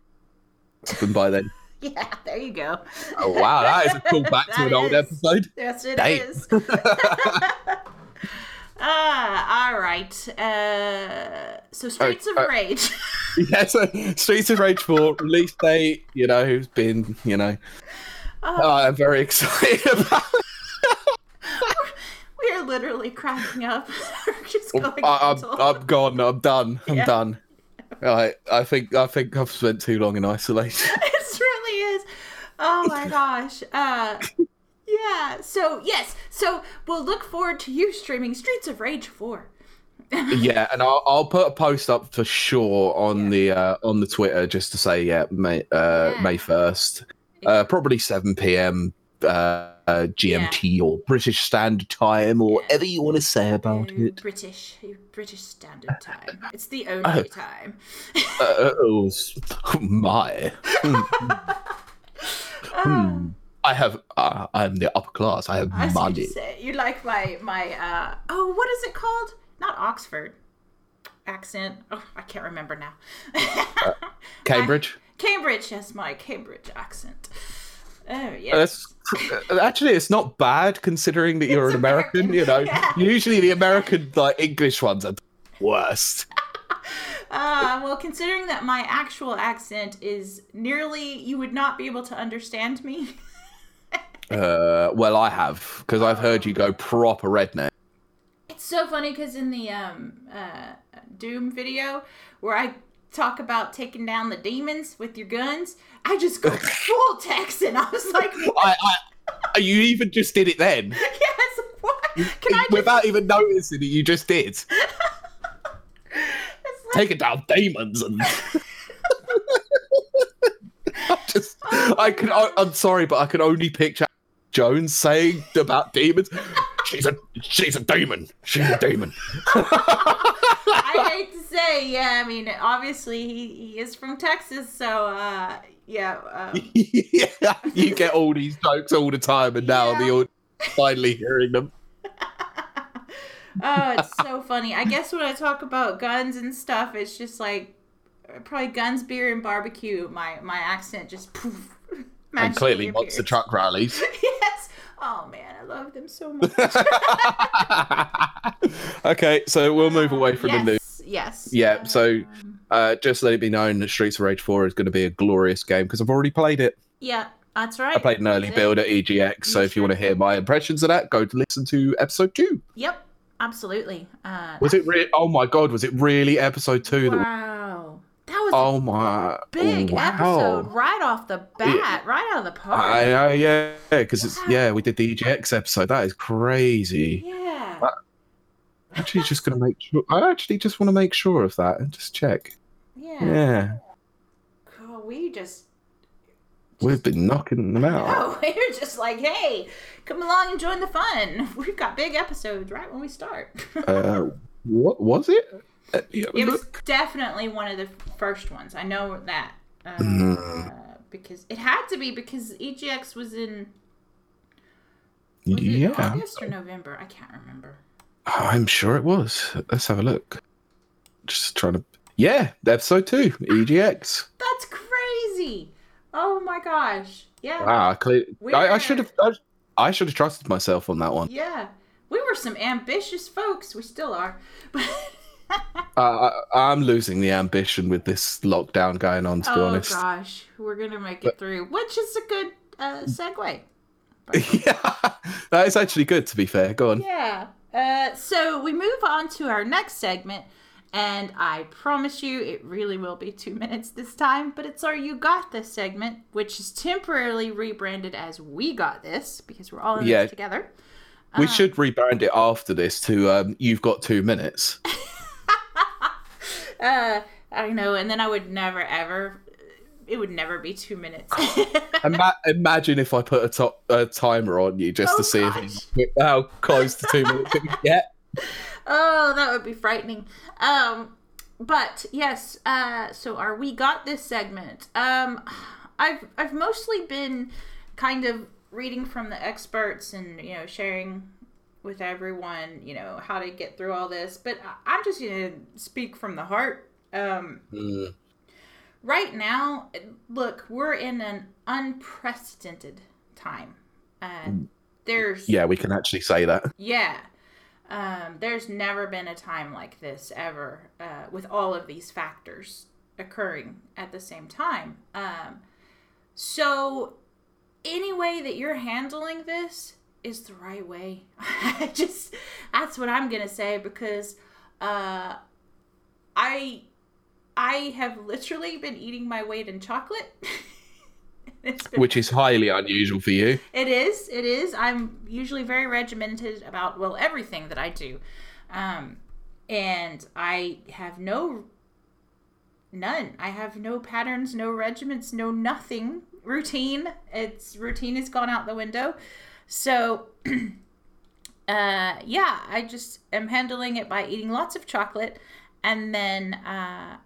open by then. *laughs* yeah. There you go. Oh wow, that is a callback *laughs* to an old episode. Yes, it Damn. is. Ah, all right. Uh, so Streets uh, of Rage. *laughs* yeah, so Streets of Rage 4 release date, you know, who's been, you know, Oh, oh, I'm very *laughs* excited about we are literally cracking up. *laughs* Just going I, I'm. I'm gone. I'm done. I'm Yeah. done. I, I think I think I've spent too long in isolation. it really is. Oh my gosh. Uh, yeah. So yes. So we'll look forward to you streaming Streets of Rage four. *laughs* yeah, and I'll, I'll put a post up for sure on the uh, on the Twitter just to say yeah May uh, Yeah. May first, uh, probably seven p.m. Uh, uh, GMT or British Standard Time or whatever you want to say about Uh, it. British British Standard Time. It's the only Oh. time. Uh, oh *laughs* my! *laughs* Hmm. I have. Uh, I'm the upper class. I have I money. you say. You like my my uh oh what is it called? Not Oxford accent. Oh, I can't remember now. *laughs* Cambridge. Cambridge, yes, my Cambridge accent. Oh yes. Actually it's not bad considering that you're It's an American. You know, *laughs* yeah. usually the American like English ones are the worst. *laughs* Uh, well, considering that my actual accent is nearly, you would not be able to understand me. Uh, well, I have because I've heard you go proper redneck. It's so funny because in the um, uh, Doom video where I talk about taking down the demons with your guns, I just go *laughs* full Texan. I was like, I, I, you even just did it then, *laughs* yes, what? Can I just, without even noticing that you just did. *laughs* like, Taking down demons and. I just, I can. I, I'm sorry, but I can only picture Jones saying about demons. She's a, she's a demon. She's a demon. I hate to say, yeah, I mean, obviously he, he is from Texas, so, uh, yeah. Um, yeah, *laughs* you get all these jokes all the time, and now Yeah. the audience finally hearing them. *laughs* oh, it's so funny. I guess when I talk about guns and stuff, it's just like probably guns, beer, and barbecue. My my accent just poof. And clearly, monster appears. truck rallies. *laughs* yes. Oh man, I love them so much. *laughs* *laughs* okay, so we'll move away from yes, the news. Yes. Yeah, so- Um, Uh, just let it be known that Streets of Rage 4 is going to be a glorious game because I've already played it. yeah, that's right. I played an early build at EGX, so if you want to hear my impressions of that, go to listen to episode 2. Yep, absolutely. Uh, Was it really? Oh my god, was it really episode 2? That, wow, that was oh my. big wow. episode right off the bat, right out of the park. I know, yeah, because it's yeah, we did the EGX episode. That is crazy. yeah. Actually, just gonna make sure. I actually just want to make sure of that and just check. Yeah. Yeah, Cool, we just we've been knocking them out. *laughs* Oh, we're just like, hey, come along and join the fun. *laughs* We've got big episodes right when we start. *laughs* Uh, what was it? Me it was definitely one of the first ones. I know that uh, Mm. uh, because it had to be because EGX was in was Yeah, August or November. I can't remember. I'm sure it was. Let's have a look. Just trying to. Yeah, episode two, EGX. That's crazy. Oh my gosh. Yeah. Ah, cle- I, I should have. I, I should have trusted myself on that one. Yeah. We were some ambitious folks. We still are. *laughs* Uh, I, I'm losing the ambition with this lockdown going on. To be honest. oh gosh, we're gonna make it through, which is a good uh, segue. *laughs* yeah, that is actually good. To be fair, go on. Yeah. Uh, so we move on to our next segment, and I promise you, it really will be two *laughs* minutes this time. But it's our "You Got This" segment, which is temporarily rebranded as "We Got This" because we're all in Yeah. this together. We Uh-huh. should rebrand it after this to um, "You've Got Two Minutes." *laughs* Uh, I know, and then I would never ever. It would never be two minutes. *laughs* Ima- imagine if I put a, to- a timer on you just Oh, to see gosh. if how close to two minutes it get. Oh, that would be frightening. Um, but yes, uh, so our we got this segment. Um, I've I've mostly been kind of reading from the experts and you know sharing with everyone you know how to get through all this. But I'm just gonna speak from the heart. Um, Mm, right now, look, we're in an unprecedented time. Uh, there's yeah, we can actually say that. yeah. Um, there's never been a time like this ever uh, with all of these factors occurring at the same time. Um, so, any way that you're handling this is the right way. *laughs* I just, that's what I'm to say because uh, I. I have literally been eating my weight in chocolate. *laughs* been Which is highly unusual for you. it is. It is. I'm usually very regimented about well everything that I do, um, and I have no none. I have no patterns, no regiments, no nothing routine. It's routine has gone out the window. So, *clears throat* uh, yeah, I just am handling it by eating lots of chocolate, and then uh,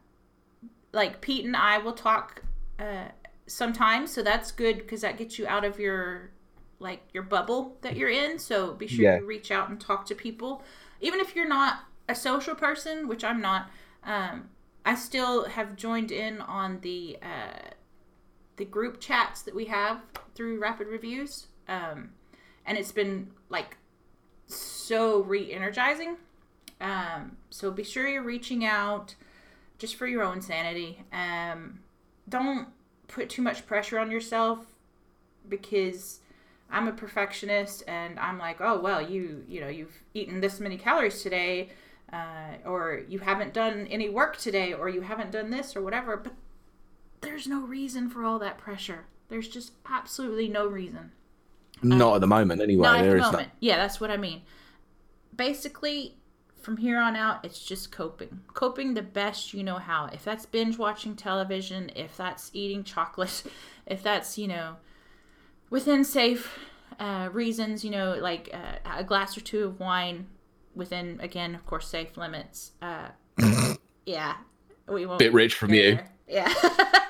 like Pete and I will talk uh, sometimes, so that's good because that gets you out of your like your bubble that you're in. So be sure Yeah. you reach out and talk to people, even if you're not a social person, which I'm not. Um, I still have joined in on the uh, the group chats that we have through Rapid Reviews, um, and it's been like so re-energizing. Um, so be sure you're reaching out just for your own sanity. Um, don't put too much pressure on yourself because I'm a perfectionist and I'm like, oh well, you you know you've eaten this many calories today, uh, or you haven't done any work today, or you haven't done this or whatever. But there's no reason for all that pressure. There's just absolutely no reason. Not at the moment, anyway. Not at the moment. Yeah, that's what I mean. Basically, from here on out, it's just coping. Coping the best you know how. If that's binge watching television, if that's eating chocolate, *laughs* if that's, you know, within safe uh, reasons, you know, like uh, a glass or two of wine within, again, of course, safe limits. Uh, *laughs* yeah. We won't. Bit rich from go you. Yeah. *laughs*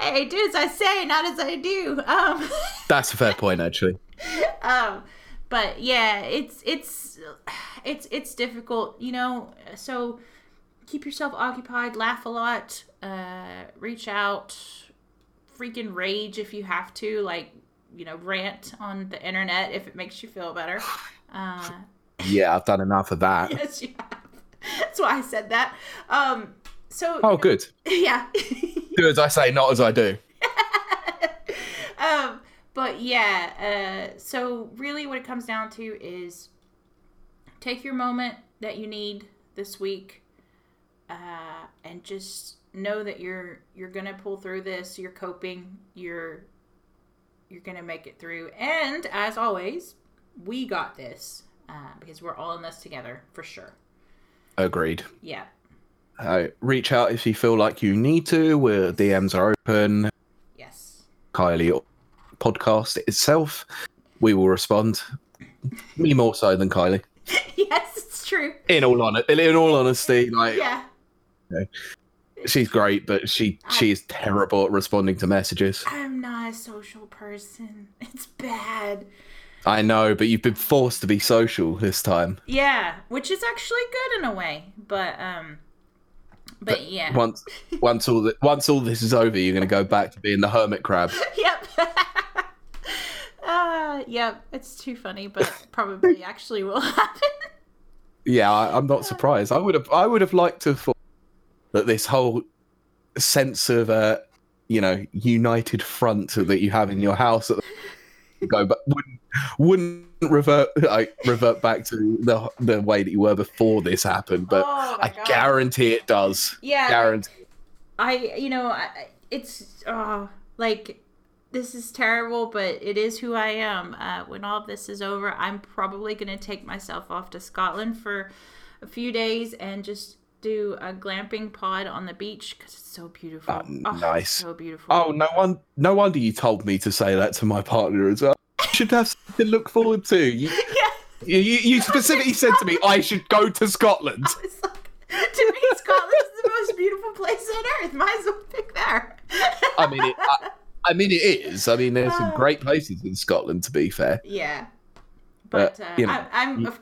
hey, do as I say, not as I do. Um, *laughs* That's a fair point, actually. um but yeah it's it's it's it's difficult you know so keep yourself occupied laugh a lot uh reach out freaking rage if you have to like you know rant on the internet if it makes you feel better *sighs* uh Yeah, I've done enough of that. *laughs* yes you have that's why i said that um so Oh, *laughs* good. yeah Do as I say, not as I do. *laughs* um, but yeah, uh, so really what it comes down to is take your moment that you need this week, uh, and just know that you're you're gonna pull through this. You're coping. You're you're gonna make it through. And as always, we got this uh, because we're all in this together for sure. Agreed. Yeah. Uh, reach out if you feel like you need to. Where DMs are open. Yes. Kylie podcast itself, we will respond. Me more so than Kylie. *laughs* yes, it's true. In all hon- in all honesty, like Yeah. she's great, but she she is terrible at responding to messages. I'm not a social person. It's bad. I know, but you've been forced to be social this time. Yeah, which is actually good in a way, but um, but yeah, Once once all the, once all this is over, you're going to go back to being the hermit crab. *laughs* yep. *laughs* Uh, yeah, it's too funny, but probably *laughs* actually will happen. Yeah, I, I'm not surprised. I would have, I would have liked to have thought that this whole sense of, uh, you know, united front that you have in your house at the go, but wouldn't wouldn't revert *laughs* like revert back to the the way that you were before this happened. But oh I God. guarantee it does. Yeah, Guarantee. I you know I, it's uh, like this is terrible, but it is who I am. Uh, when all of this is over, I'm probably gonna take myself off to Scotland for a few days and just do a glamping pod on the beach because it's so beautiful. Oh, it's nice. so beautiful. Oh, no one, no wonder you told me to say that to my partner as well. You should have to look forward to. You, *laughs* yeah. you, you specifically said to me I should go to Scotland. It's like, to me, Scotland is the most beautiful place on earth. Might as well pick there. I mean, it, I, I mean, it is. I mean, there's some great places in Scotland. To be fair, Yeah, but But, uh, you know, I, I'm. you-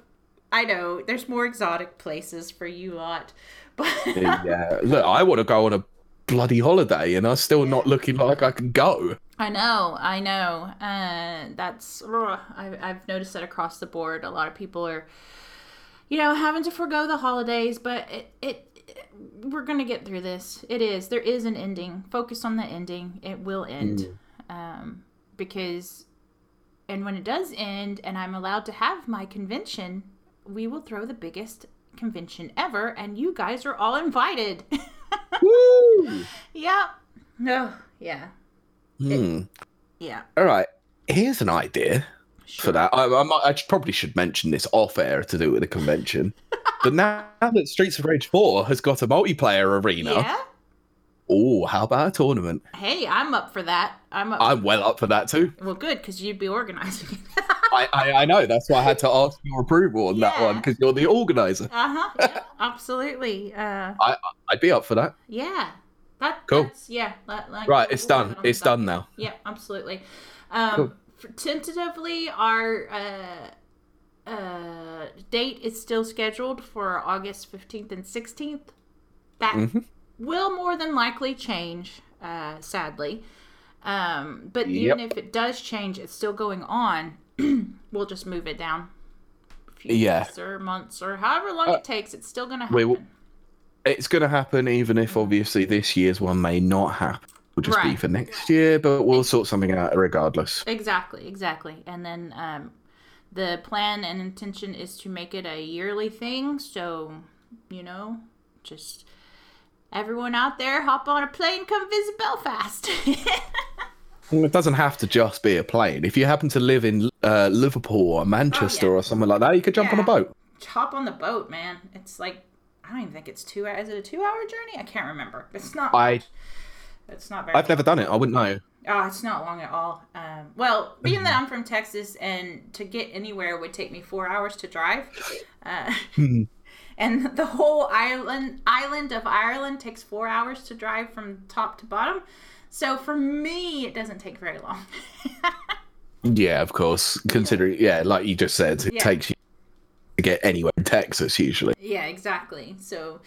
I know there's more exotic places for you lot, but yeah. Look, I want to go on a bloody holiday, and I'm still not looking like I can go. I know, I know. Uh, that's ugh, I, I've noticed that across the board. A lot of people are, you know, having to forego the holidays, but it, it, it we're gonna get through this. It is. There is an ending. Focus on the ending. It will end, um, because, and when it does end, and I'm allowed to have my convention, we will throw the biggest convention ever, and you guys are all invited. *laughs* Woo! yeah. No. yeah. Hmm. Yeah. All right. Here's an idea Sure. for that. I, I, might, I probably should mention this off air to do with the convention. *laughs* but now, now that Streets of Rage 4 has got a multiplayer arena, Yeah. Oh, how about a tournament? Hey, I'm up for that. I'm up. I'm well up for that too. well, good because you'd be organizing. *laughs* I, I, I know. That's why I had to ask your approval on that one because you're the organizer. *laughs* uh huh. Yeah, absolutely. Uh, I'd be up for that. yeah. That, Cool. That's, yeah. Like, like, Right, it's done. It's that. done now. Yeah, absolutely. Um, Cool. for tentatively, our uh, uh, date is still scheduled for August 15th and 16th. That Mhm. Will more than likely change, uh, sadly. Um, but Yep. even if it does change, it's still going on. *clears throat* we'll just move it down. A few Yeah. weeks or months or however long Uh, it takes, it's still going to happen. will- It's going to happen, even if obviously this year's one may not happen. Will just be for next year, but we'll sort something out regardless. Exactly, exactly. And then um, the plan and intention is to make it a yearly thing. So, you know, just everyone out there, hop on a plane, come visit Belfast. *laughs* It doesn't have to just be a plane. If you happen to live in uh, Liverpool or Manchester Oh, yeah. or somewhere like that, you could jump on a boat. hop on the boat, man. It's like I don't even think it's two. Is it a two-hour journey? I can't remember. It's not. I much. It's not very. I've never done it. I wouldn't know. Oh, it's not long at all. Um, well, being that I'm from Texas and to get anywhere would take me four hours to drive, uh, and *laughs* the whole island island of Ireland takes four hours to drive from top to bottom. So for me, it doesn't take very long. *laughs* Yeah, of course. Considering, yeah, like you just said, it Yeah. takes you to get anywhere in Texas usually. yeah, exactly. So,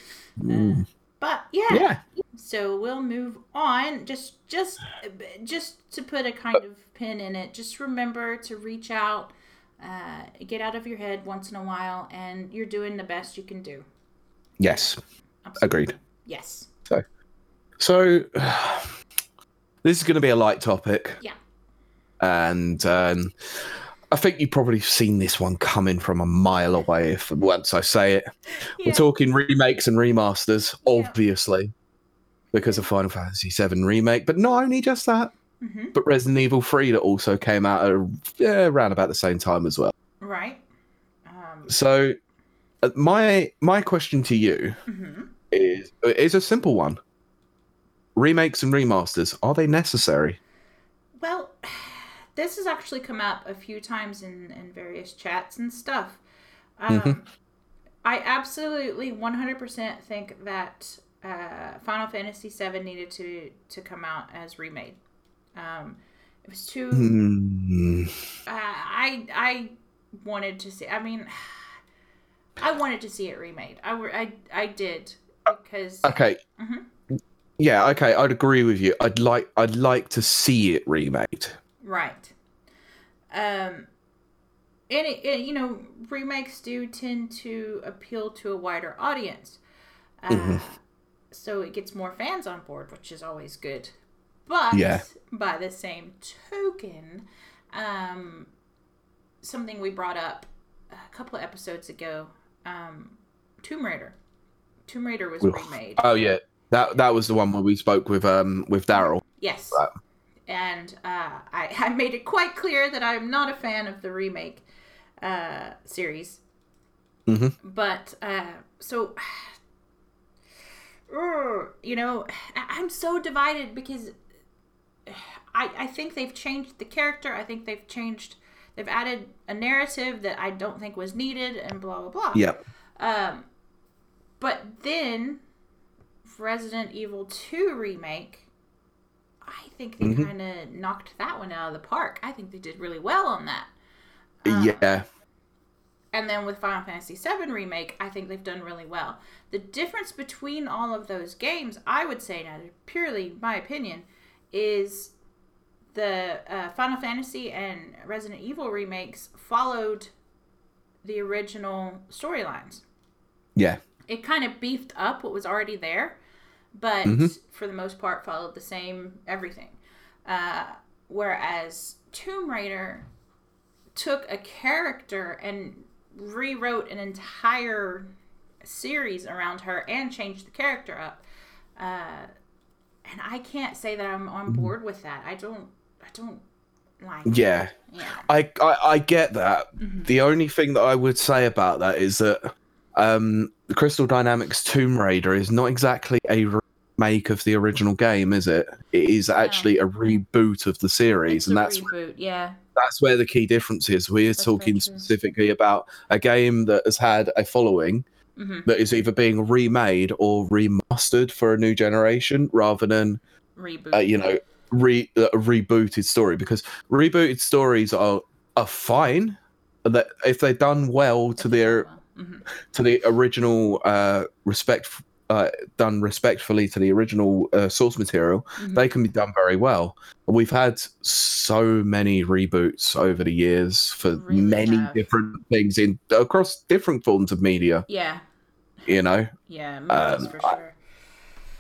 uh, but yeah, Yeah. so we'll move on just just just to put a kind of pin in it just remember to reach out uh, get out of your head once in a while and you're doing the best you can do Yes. Absolutely. Agreed. yes So, so *sighs* this is going to be a light topic. Yeah. And um, I think you've probably seen this one coming from a mile away if once I say it. Yeah. We're talking remakes and remasters, Yeah. obviously, because of Final Fantasy VII Remake, but not only just that, hmm but Resident Evil 3 that also came out at, yeah, around about the same time as well. right um, So, uh, my my question to you mhm. is is a simple one. Remakes and remasters, are they necessary? well *sighs* this has actually come up a few times in, in various chats and stuff um, Mhm. i absolutely 100% think that uh, final fantasy VII needed to to come out as remade um, it was too Hmm. uh, I I wanted to see. I mean, *sighs* I wanted to see it remade. I I I did because Okay. Mhm. Yeah, okay, I'd agree with you. I'd like I'd like to see it remade. right. um, and, it, it, you know, remakes do tend to appeal to a wider audience. Uh, Mhm. So it gets more fans on board, which is always good. But Yeah. by the same token, um, something we brought up a couple of episodes ago, um, Tomb Raider. Tomb Raider was remade. Oh yeah, that that was the one where we spoke with um with Daryl. Yes. Right. And uh, I, I made it quite clear that I'm not a fan of the remake uh, series. Mhm. But, uh, so, *sighs* you know, *sighs* I'm so divided because I, I think they've changed the character. I think they've changed, they've added a narrative that I don't think was needed and blah, blah, blah. Yeah, Um, but then Resident Evil 2 remake, I think they Mhm. kind of knocked that one out of the park. I think they did really well on that. Um, yeah, And then with Final Fantasy VII remake, I think they've done really well. The difference between all of those games, I would say, now purely my opinion, is the uh, Final Fantasy and Resident Evil remakes followed the original storylines yeah, it kind of beefed up what was already there, but Mhm. for the most part followed the same everything. Uh, whereas Tomb Raider took a character and rewrote an entire series around her and changed the character up. Uh, and I can't say that I'm on board with that. I don't. I don't like. yeah. Yeah. I, I I get that. Mhm. The only thing that I would say about that is that um the Crystal Dynamics Tomb Raider is not exactly a remake of the original game, is it? It is actually a reboot of the series, It's and that's reboot. Yeah. that's where the key difference is. We're That's talking specifically about a game that has had a following hmm that is either being remade or remastered for a new generation rather than Reboot. uh, you know re a rebooted story because rebooted stories are are fine that if they're done well to their hmm to the original uh respect uh, done respectfully to the original uh, source material Mhm. they can be done very well we've had so many reboots over the years for Really many have. different things in across different forms of media Yeah. you know Yeah, Um, for I- sure.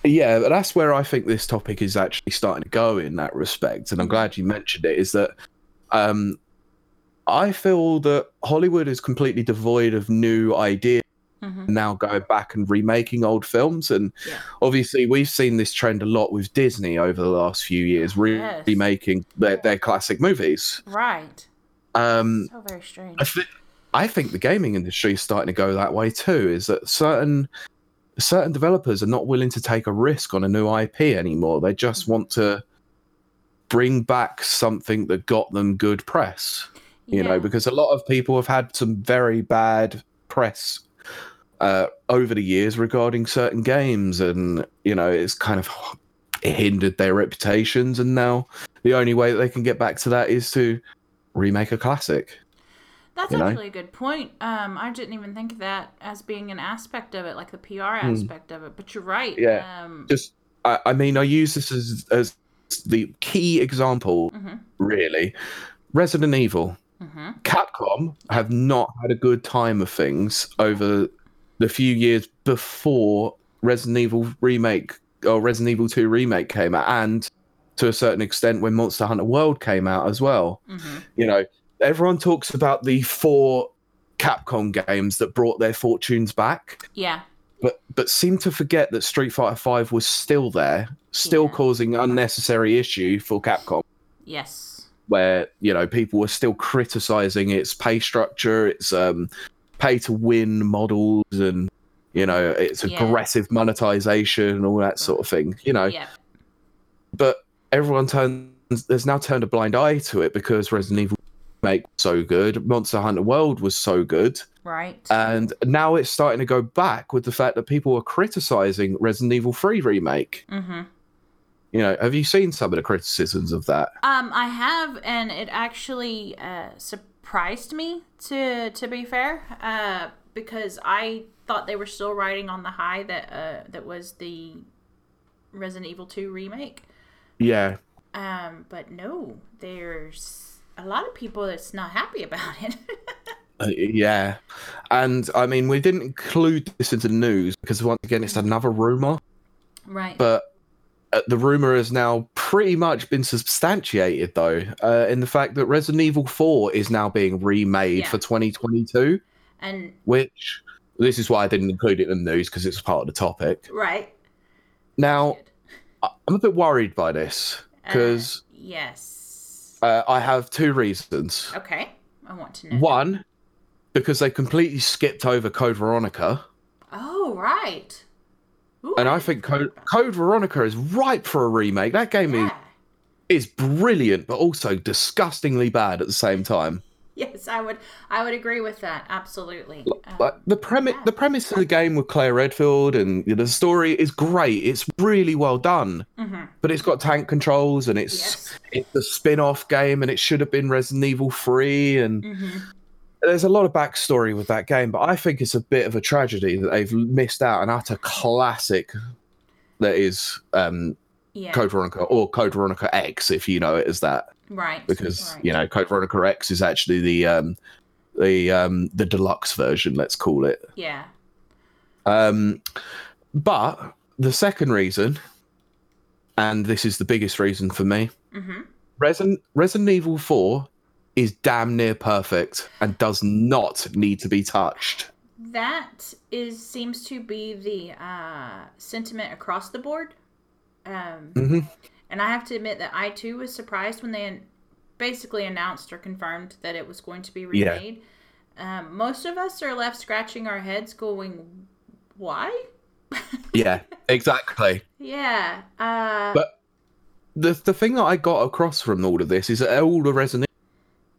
Yeah, but that's where I think this topic is actually starting to go in that respect, and I'm Mhm. glad you mentioned it. Is that um, I feel that Hollywood is completely devoid of new ideas hmm now, going back and remaking old films, and Yeah. obviously we've seen this trend a lot with Disney over the last few years, re- Yes. remaking their, their classic movies. Right. Um, So very strange. I, thi- I think the gaming industry is starting to go that way too. Is that certain certain developers are not willing to take a risk on a new IP anymore. They just want to bring back something that got them good press. You know, because a lot of people have had some very bad press uh, over the years regarding certain games, and you know, it's kind of hindered their reputations. And now the only way that they can get back to that is to remake a classic. That's you know? actually a good point. Um, I didn't even think of that as being an aspect of it, like the PR aspect of it. But you're right. Hmm. Yeah. Um, just I, I mean i use this as as the key example mhm, really resident evil mhm. capcom have not had a good time of things over the few years before resident evil remake or resident evil 2 remake came out and to a certain extent when monster hunter world came out as well Mhm. you know everyone talks about the four capcom games that brought their fortunes back Yeah. but but seem to forget that Street Fighter Five was still there, still Yeah. causing unnecessary issue for Capcom, Yes. where you know people were still criticizing its pay structure, its um, pay to win models, and you know its Yeah. aggressive monetization, and all that sort of thing. You know, Yeah. but everyone turns has now turned a blind eye to it because Resident Evil make so good, Monster Hunter World was so good. Right. And now it's starting to go back with the fact that people are criticizing Resident Evil 3 remake. mm-hmm. You know, have you seen some of the criticisms of that? Um, I have, and it actually uh, surprised me to to be fair, uh, because I thought they were still riding on the high that uh, that was the Resident Evil Two remake. Yeah. Um, but no, there's a lot of people that's not happy about it. *laughs* Uh, yeah, and I mean we didn't include this into the news because once again it's another rumor, right. but uh, the rumor has now pretty much been substantiated though uh, in the fact that Resident Evil 4 is now being remade Yeah. for 2022, and which this is why I didn't include it in the news because it's part of the topic. right. Now Good. I'm a bit worried by this because Uh, yes. uh, I have two reasons. okay. I want to know. One, because they completely skipped over Code Veronica. Oh, right. Ooh, And I think Code, Code Veronica is ripe for a remake. That game that. is, Yeah. is brilliant, but also disgustingly bad at the same time. Yes, I would. I would agree with that. Absolutely. Um, the premise, yeah. the premise of the game with Claire Redfield and the story is great. It's really well done, mhm. but it's got tank controls and it's Yes. it's a spin-off game and it should have been Resident Evil 3 and Mhm. There's a lot of backstory with that game, but I think it's a bit of a tragedy that they've missed out on an utter classic that is um, Yeah. Code Veronica or Code Veronica X, if you know it as that, right. because right. you know Code Veronica X is actually the um, the um, the deluxe version, let's call it. Yeah. Um, but the second reason, and this is the biggest reason for me, hmm Resident Resident Evil Four is damn near perfect and does not need to be touched. That is seems to be the uh, sentiment across the board. Um, hmm And I have to admit that I too was surprised when they basically announced or confirmed that it was going to be Yeah. remade. Um, most of us are left scratching our heads, going, "Why?" *laughs* Yeah, exactly. Yeah. Uh, But- the the thing that I got across from all of this is that all the are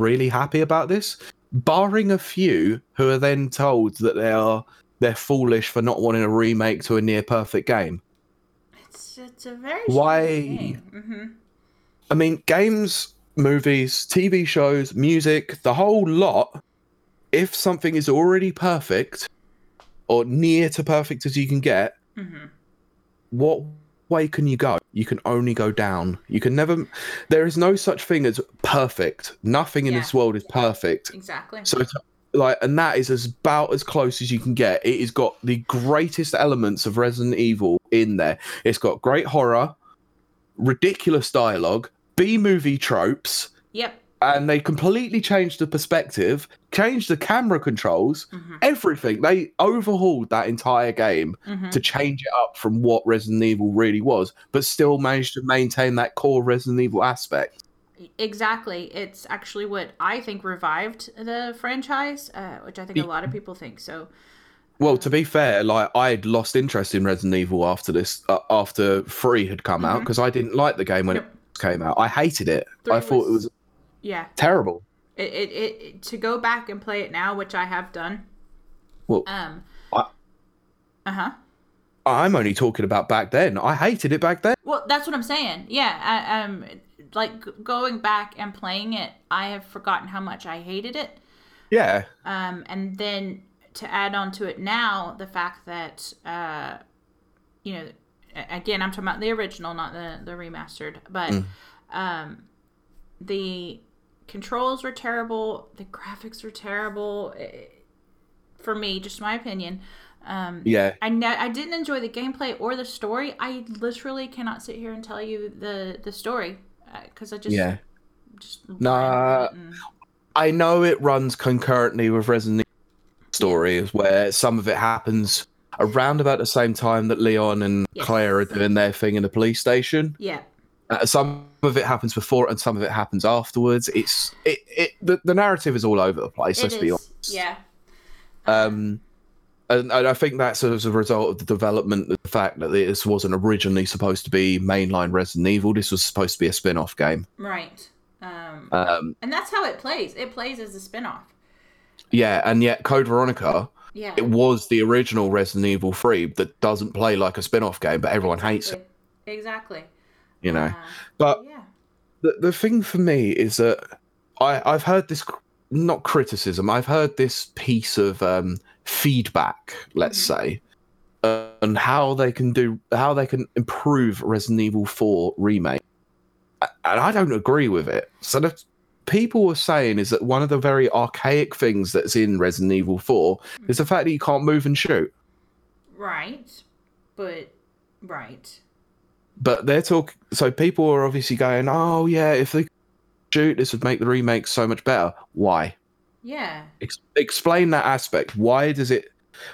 really happy about this, barring a few who are then told that they are they're foolish for not wanting a remake to a near perfect game. it's it's a very Why- hmm I mean, games, movies, TV shows, music, the whole lot. If something is already perfect or near to perfect as you can get, hmm what way can you go? You can only go down. You can never. There is no such thing as perfect. Nothing in Yeah. this world is perfect. Exactly. So, it's like, and that is as about as close as you can get. It has got the greatest elements of Resident Evil in there. It's got great horror, ridiculous dialogue, B movie tropes, Yep. And they completely changed the perspective, changed the camera controls, hmm everything. They overhauled that entire game hmm to change it up from what Resident Evil really was, but still managed to maintain that core Resident Evil aspect. Exactly. It's actually what I think revived the franchise, uh, which I think a lot of people think. So, Well, to be fair, like I'd lost interest in Resident Evil after this, uh, after three had come out Mhm. because I didn't like the game when Yep. it came out. I hated it. Three I thought it was yeah, terrible. it, it, it to go back and play it now, which I have done. Well, Um. Uh huh. I'm only talking about back then. I hated it back then. Well, that's what I'm saying. Yeah. I, um. Like going back and playing it, I have forgotten how much I hated it. Yeah, Um. And then to add on to it now, the fact that uh, you know, again, I'm talking about the original, not the the remastered, but Mm. um, the controls were terrible. The graphics were terrible. eh, For me, just my opinion. Um, yeah. I ne- I didn't enjoy the gameplay or the story. I literally cannot sit here and tell you the the story because I just Yeah. just Nah. I know it runs concurrently with Resident Evil stories where some of it happens around about the same time that Leon and Yes. Claire are doing their thing in the police station. yeah, Uh, some of it happens before and some of it happens afterwards. It's it, it the, the narrative is all over the place, it let's be honest. Yeah, Um and, and I think that's as a result of the development of the fact that this wasn't originally supposed to be mainline Resident Evil. This was supposed to be a spin-off game. right. Um, Um and that's how it plays. It plays as a spin-off. yeah, and yet Code Veronica Yeah, it was the original Resident Evil 3 that doesn't play like a spin-off game, but everyone hates it, Exactly. You know. But yeah. the, the thing for me is that I, I've heard this not criticism i've heard this piece of um, feedback let's Mhm. say uh, on how they can do how they can improve resident evil 4 remake and i don't agree with it so the, people were saying is that one of the very archaic things that's in Resident Evil 4 is the fact that you can't move and shoot. Right. But right. But they're talking, so people are obviously going, oh, yeah, if they shoot, this would make the remake so much better. Why? Yeah. Ex- explain that aspect. Why does it?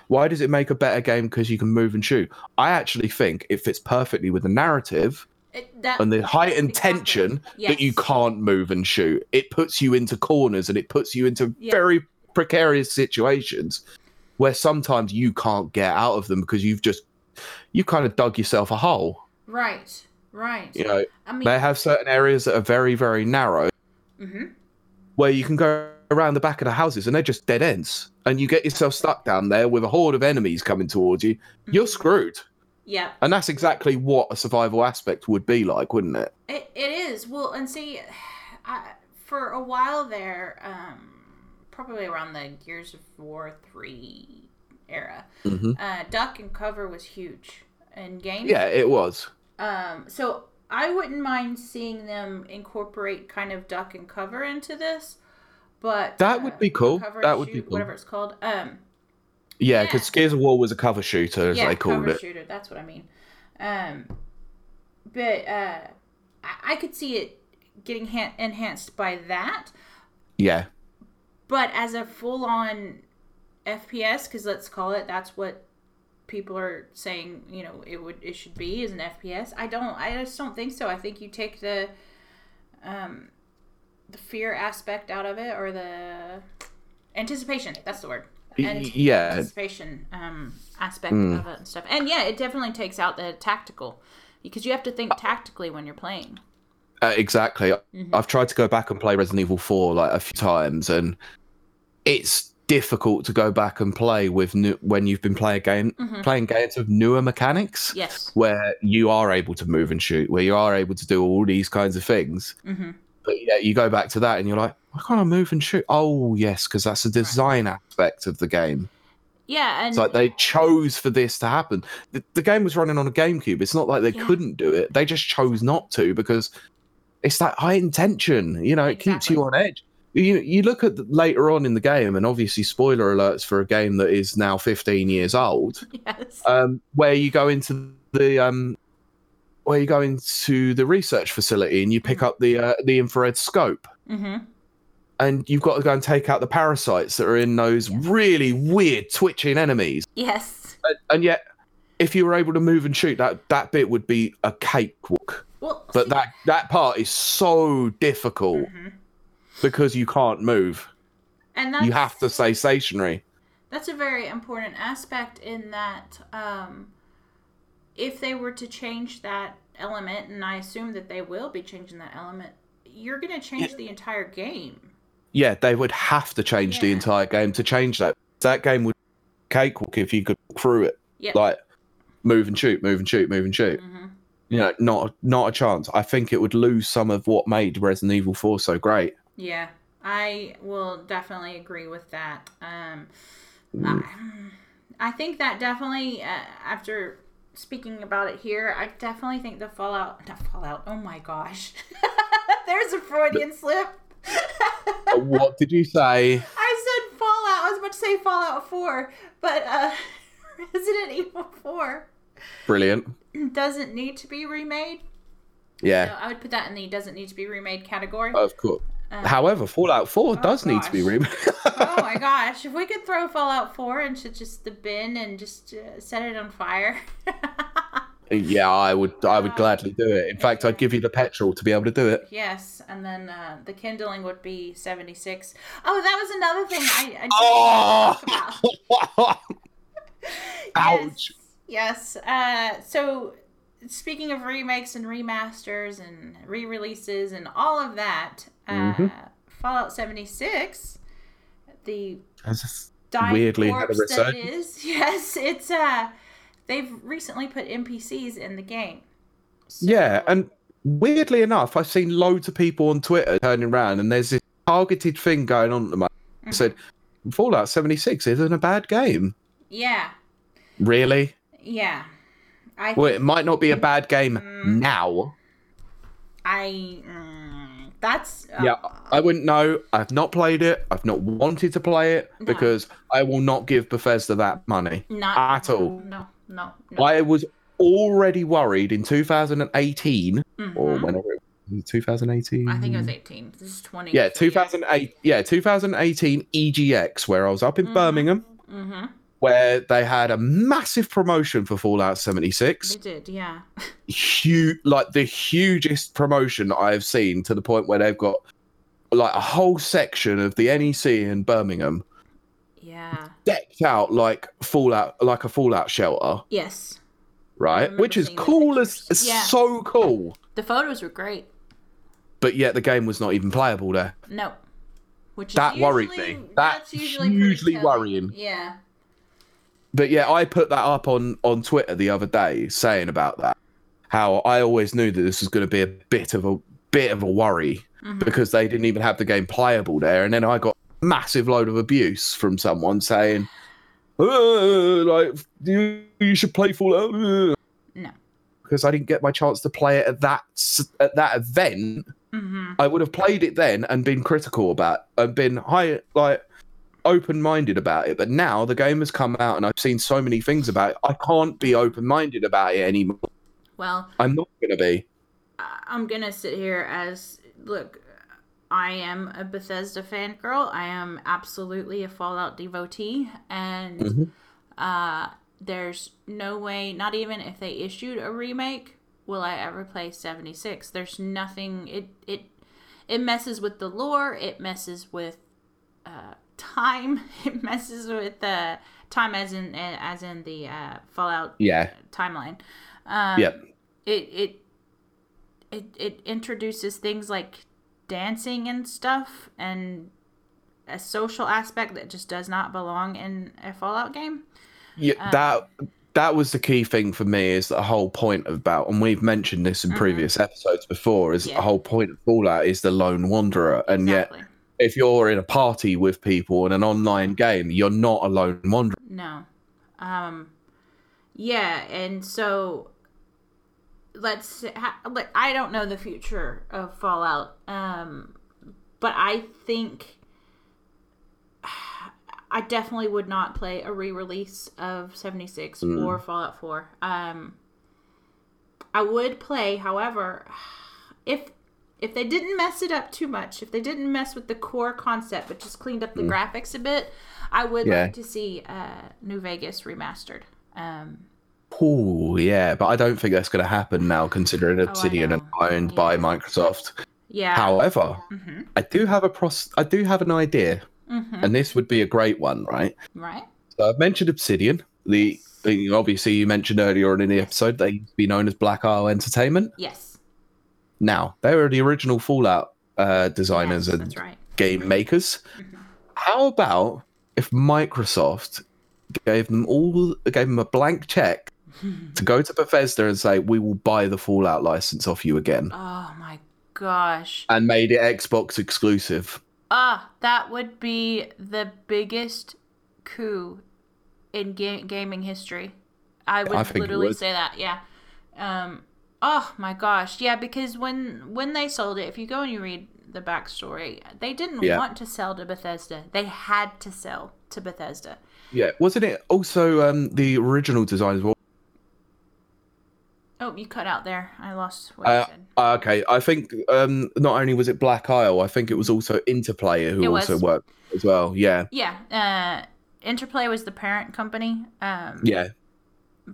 Why does it make a better game because you can move and shoot? I actually think it fits perfectly with the narrative It, that, and the heightened exactly- tension that you can't move and shoot. It puts you into corners and it puts you into Yeah. very precarious situations where sometimes you can't get out of them because you've just you kind of dug yourself a hole. Right. Right. You know, I mean, they have certain areas that are very very narrow hmm where you can go around the back of the houses and they're just dead ends and you get yourself stuck down there with a horde of enemies coming towards you. You're screwed. yeah. And that's exactly what a survival aspect would be like, wouldn't it? It, it is. Well, and see, I, for a while there, um, probably around the Gears of War 3 era, hmm uh, duck and cover was huge in games. Yeah, it was. Um, so I wouldn't mind seeing them incorporate kind of duck and cover into this, but That would be cool. cover That would be cool. Whatever it's called. Um, Yeah, Yeah. because Gears of War was a cover shooter, as yeah, they called cover it. shooter. That's what I mean. Um, but uh, I, I could see it getting ha- enhanced by that. Yeah, But as a full on FPS, because let's call it, that's what people are saying. You know, it would it should be is an FPS. I don't. I just don't think so. I think you take the um the fear aspect out of it, or the anticipation. That's the word. And yeah. anticipation um aspect Mm. of it and stuff. And yeah, it definitely takes out the tactical because you have to think tactically when you're playing. uh, exactly. Mhm. I've tried to go back and play Resident Evil 4 like a few times, and it's difficult to go back and play with new, when you've been playing game, Mhm. playing games with newer mechanics. Yes. Where you are able to move and shoot, where you are able to do all these kinds of things. hmm But yeah, you go back to that and you're like, why can't I move and shoot? Oh, yes, because that's a design aspect of the game. Yeah, and It's like they chose for this to happen. The, the game was running on a GameCube. It's not like they Yeah. couldn't do it. They just chose not to because it's that high intention. You know, it keeps you on edge. You you look at the, later on in the game, and obviously spoiler alerts for a game that is now 15 years old. *laughs* yes. Um, where you go into the um, where you go into the research facility and you pick up the uh, the infrared scope hmm and you've got to go and take out the parasites that are in those really weird twitching enemies. Yes. And, and yet, if you were able to move and shoot, that that bit would be a cakewalk. Well, But that that part is so difficult Mhm. Because you can't move. and that's, You have to stay stationary. That's a very important aspect in that um, if they were to change that element, and I assume that they will be changing that element, you're going to change the entire game. Yeah, they would have to change the entire game to change that. That game would cakewalk if you could through it. Yep. Like move and shoot, move and shoot, move and shoot. hmm You know, not not a chance. I think it would lose some of what made Resident Evil 4 so great. Yeah, I will definitely agree with that. Um. I, I think that definitely, uh, after speaking about it here, I definitely think the Fallout, not Fallout, oh my gosh. *laughs* There's a Freudian slip. what did you say? *laughs* I said Fallout. I was about to say Fallout 4, but uh, *laughs* Resident Evil 4 Brilliant. doesn't need to be remade. Yeah, So I would put that in the doesn't need to be remade category. of course. Um, However, Fallout 4 does need to be remade. oh my *laughs* gosh, if we could throw Fallout 4 into just the bin and just uh, set it on fire. *laughs* yeah, I would I would gladly do it. In fact, I'd give you the petrol to be able to do it. yes, and then uh, the kindling would be 76. Oh, that was another thing I, I Oh! about. *laughs* Ouch. Yes. yes. Uh, so, speaking of remakes and remasters and re releases and all of that, uh, Mhm. Fallout 76, the That's dying Weirdly had a that is, *laughs* yes, it's uh, they've recently put NPCs in the game. So- Yeah, and weirdly enough, I've seen loads of people on Twitter turning around, and there's this targeted thing going on at the moment. Mhm. Said Fallout 76 isn't a bad game. yeah, Really? yeah. I Well, it might not be a bad game Mm. now. I mm, That's uh, Yeah, I wouldn't know. I've not played it. I've not wanted to play it No. because I will not give Bethesda that money not at all. No, no, no. I was already worried in 2018 or Mhm. whenever it was, 2018. I think it was 18. This is 20. Yeah, 2008. Yeah, 2018 EGX, where I was up in Mhm. Birmingham, Mm-hmm. Where they had a massive promotion for Fallout 76. They did, yeah. Huge, like the hugest promotion I've seen to the point where they've got like a whole section of the NEC in Birmingham Yeah. decked out like Fallout, like a Fallout shelter, Yes. right? Which is cool as. Yeah. so cool. The photos were great. But yet the game was not even playable there. No. Which is That worried me. That's usually pretty hugely worrying. Yeah. But yeah, I put that up on on Twitter the other day, saying about that how I always knew that this was going to be a bit of a bit of a worry Mhm. because they didn't even have the game playable there, and then I got a massive load of abuse from someone saying, "Uh, like you, you should play Fallout. uh," No. because I didn't get my chance to play it at that at that event. Mm-hmm. I would have played it then and been critical about and been high like open minded about it. But now the game has come out and I've seen so many things about it. I can't be open minded about it anymore. Well, I'm not gonna be. I- I'm gonna sit here as look. I am a Bethesda fangirl. I am absolutely a Fallout devotee, and Mhm. uh, there's no way, not even if they issued a remake, will I ever play 76. There's nothing. It it it messes with the lore. It messes with uh, time. *laughs* It messes with the time as in as in the uh, Fallout Yeah. timeline. Um, Yep. It it it it introduces things like dancing and stuff and a social aspect that just does not belong in a Fallout game. Yeah. Um, that that was the key thing for me is the whole point about and we've mentioned this in Mhm. previous episodes before, is Yeah. the whole point of Fallout is the lone wanderer. And yet Exactly. If you're in a party with people in an online game, you're not a lone wanderer. No. Um yeah, and so let's like I don't know the future of Fallout. Um but I think *sighs* I definitely would not play a re-release of 76 Mm. or Fallout 4. Um I would play, however, *sighs* if if they didn't mess it up too much, if they didn't mess with the core concept but just cleaned up the graphics a bit, I would Mm. Yeah. like to see uh, New Vegas remastered. Um, Oh yeah, but I don't think that's going to happen now, considering Obsidian know. are owned by Microsoft. yeah. However, hmm I do have a pros- I do have an idea, hmm and this would be a great one, right? Right. So I've mentioned Obsidian. The, the obviously you mentioned earlier on in the episode they used to be known as Black Isle Entertainment. Yes. Now they were the original Fallout uh, designers Yes, and right. game makers. Mhm. How about if Microsoft gave them all gave them a blank check *laughs* to go to Bethesda and say we will buy the Fallout license off you again Oh my gosh. and made it Xbox exclusive? Ah, that would be the biggest coup in ga- gaming history. I would I literally would. say that. Yeah. Um. Oh my gosh. Yeah, because when when they sold it, if you go and you read the backstory, they didn't Yeah. want to sell to Bethesda. They had to sell to Bethesda. Yeah, wasn't it also um, the original designers? Were, Oh, you cut out there. I lost what Uh, you said. uh, okay, I think um, not only was it Black Isle, I think it was also Interplayer who also worked as well. Yeah, Yeah. Uh, Interplay was the parent company. Um, yeah,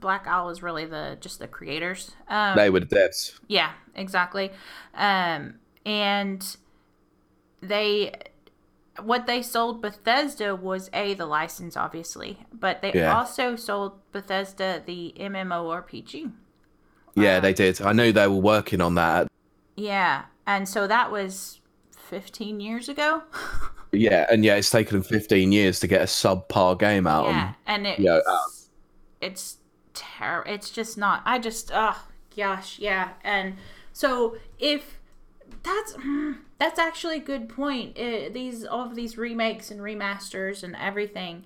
Black Isle is really the just the creators. Um, they were the devs. Yeah, exactly. Um, and they, what they sold Bethesda was a the license, obviously, but they Yeah. also sold Bethesda the MMORPG. Yeah, uh, they did. I know they were working on that. Yeah, and so that was fifteen years ago. *laughs* Yeah, and yeah, it's taken them 15 years to get a subpar game out. yeah, on and it's yeah, uh, it's terrible. It's just not. I just oh gosh, yeah. And so if that's mm, *clears throat* that's actually a good point. Uh these all of these remakes and remasters and everything,